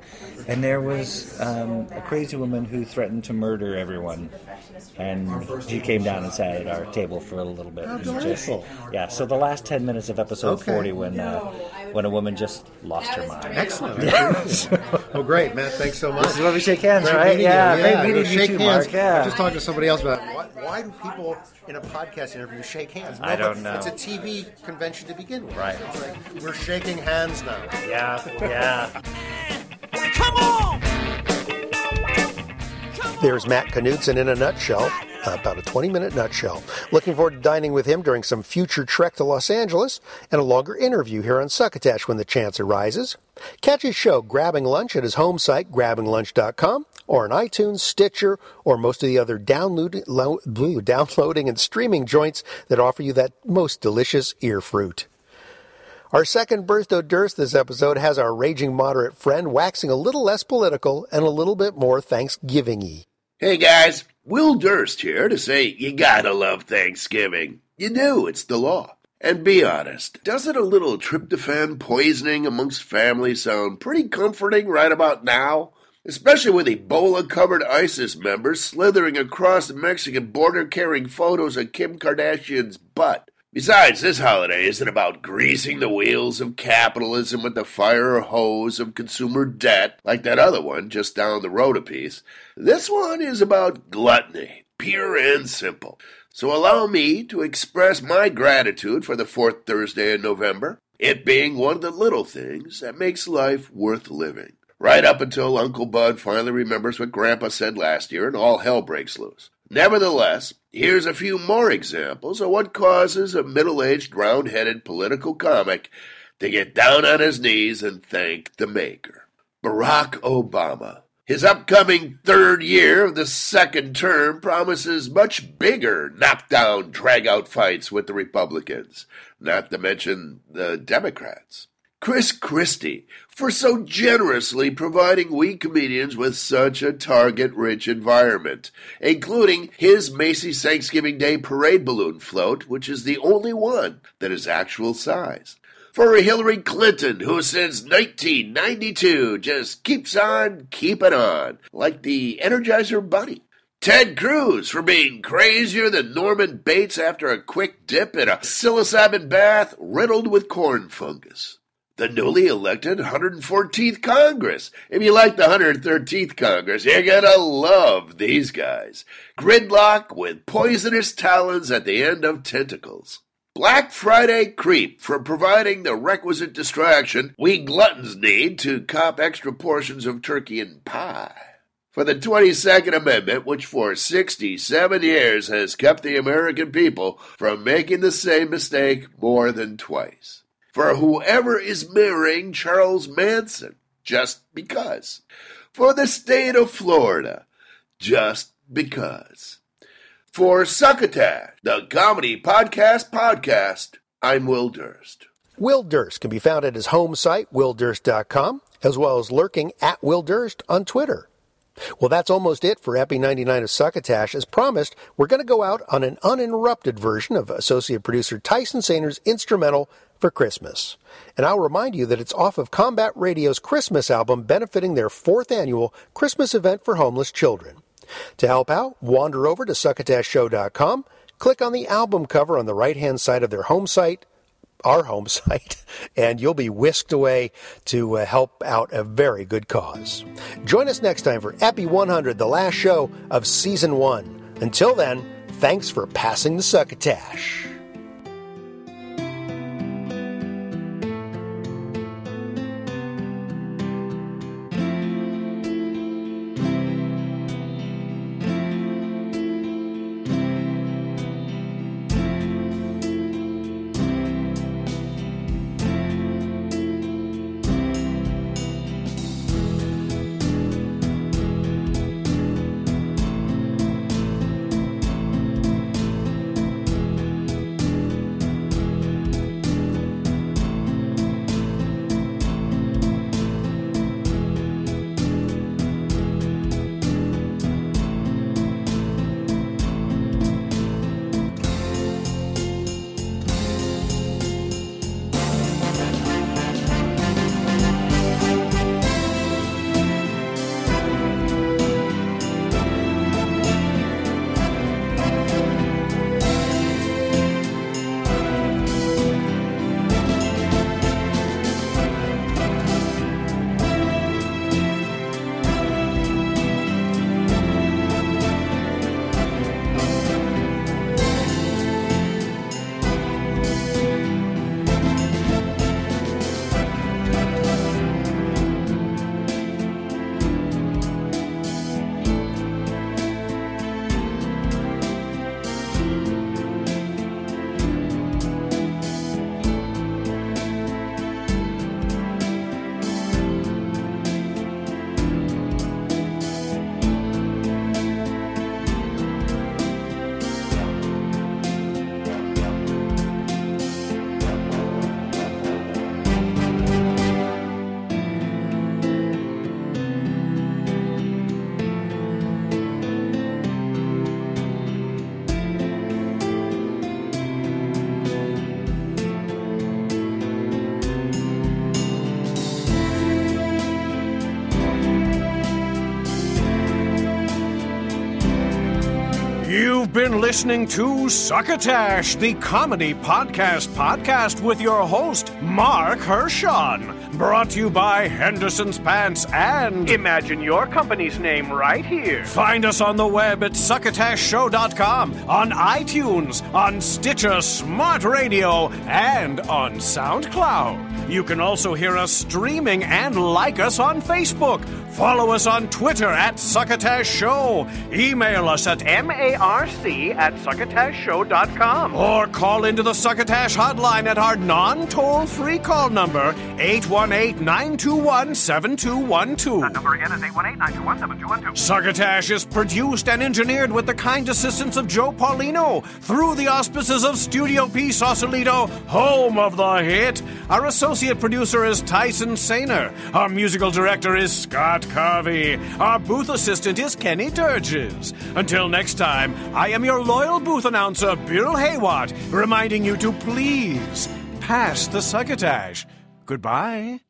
and there was um, a crazy woman who threatened to murder everyone, and she came down and sat at our table for a little bit. How just- yeah. So the last ten minutes of episode Okay. forty, when uh, when a woman just lost her mind. Excellent. Yeah. oh, great, Matt. Thanks so much. This is where we shake hands, Great right? meeting Yeah, you. great yeah. meeting you shake too, hands. Marc, yeah. I was just talking to somebody else about why, why do people in a podcast interview shake hands? I but don't know. It's a TV convention to begin with. Right. It's like we're shaking hands now. Yeah, yeah. There's Matt Knudsen in a nutshell, uh, about a 20 minute nutshell. Looking forward to dining with him during some future trek to Los Angeles and a longer interview here on Succotash when the chance arises. Catch his show, Grabbing Lunch, at his home site, grabbinglunch.com, or on iTunes, Stitcher, or most of the other download, lo- blue, downloading and streaming joints that offer you that most delicious ear fruit. Our second Birth Durst this episode has our raging moderate friend waxing a little less political and a little bit more Thanksgiving-y. Hey guys, Will Durst here to say you gotta love Thanksgiving. You do, it's the law. And be honest, doesn't a little tryptophan poisoning amongst family sound pretty comforting right about now? Especially with Ebola covered ISIS members slithering across the Mexican border carrying photos of Kim Kardashian's butt. Besides, this holiday isn't about greasing the wheels of capitalism with the fire hose of consumer debt like that other one just down the road a piece. This one is about gluttony, pure and simple. So allow me to express my gratitude for the fourth Thursday in November, it being one of the little things that makes life worth living. Right up until Uncle Bud finally remembers what Grandpa said last year and all hell breaks loose. Nevertheless, here's a few more examples of what causes a middle aged, round headed political comic to get down on his knees and thank the Maker. Barack Obama. His upcoming third year of the second term promises much bigger knockdown, drag out fights with the Republicans, not to mention the Democrats. Chris Christie for so generously providing we comedians with such a target rich environment, including his Macy's Thanksgiving Day parade balloon float, which is the only one that is actual size. For Hillary Clinton, who since 1992 just keeps on keeping on, like the Energizer Bunny. Ted Cruz for being crazier than Norman Bates after a quick dip in a psilocybin bath riddled with corn fungus the newly elected 114th Congress. If you like the 113th Congress, you're gonna love these guys. Gridlock with poisonous talons at the end of tentacles. Black Friday Creep for providing the requisite distraction we gluttons need to cop extra portions of turkey and pie. For the 22nd Amendment, which for 67 years has kept the American people from making the same mistake more than twice for whoever is marrying Charles Manson, just because. For the state of Florida, just because. For Succotash, the comedy podcast podcast, I'm Will Durst. Will Durst can be found at his home site, willdurst.com, as well as lurking at Will Durst on Twitter. Well, that's almost it for Epi 99 of Succotash. As promised, we're going to go out on an uninterrupted version of associate producer Tyson Saner's instrumental for Christmas. And I'll remind you that it's off of Combat Radio's Christmas album benefiting their fourth annual Christmas event for homeless children. To help out, wander over to succotashshow.com, click on the album cover on the right hand side of their home site, our home site, and you'll be whisked away to uh, help out a very good cause. Join us next time for Epi 100, the last show of season one. Until then, thanks for passing the succotash. Listening to Succotash, the comedy podcast podcast with your host, Marc Hershon. Brought to you by Henderson's Pants and. Imagine your company's name right here. Find us on the web at succotashshow.com, on iTunes, on Stitcher Smart Radio, and on SoundCloud. You can also hear us streaming and like us on Facebook. Follow us on Twitter at Succotash Show. Email us at marc at succotashshow.com. or call into the Succotash hotline at our non toll free call number 818 921 7212. Number again is 818-921-7212. Succotash is produced and engineered with the kind assistance of Joe Paulino through the auspices of Studio P Sausalito, home of the hit. Our associate producer is Tyson Sainer. Our musical director is Scott Carvey. Our booth assistant is Kenny Durges. Until next time, I am your loyal booth announcer, Bill Haywatt, reminding you to please pass the succotash. Goodbye.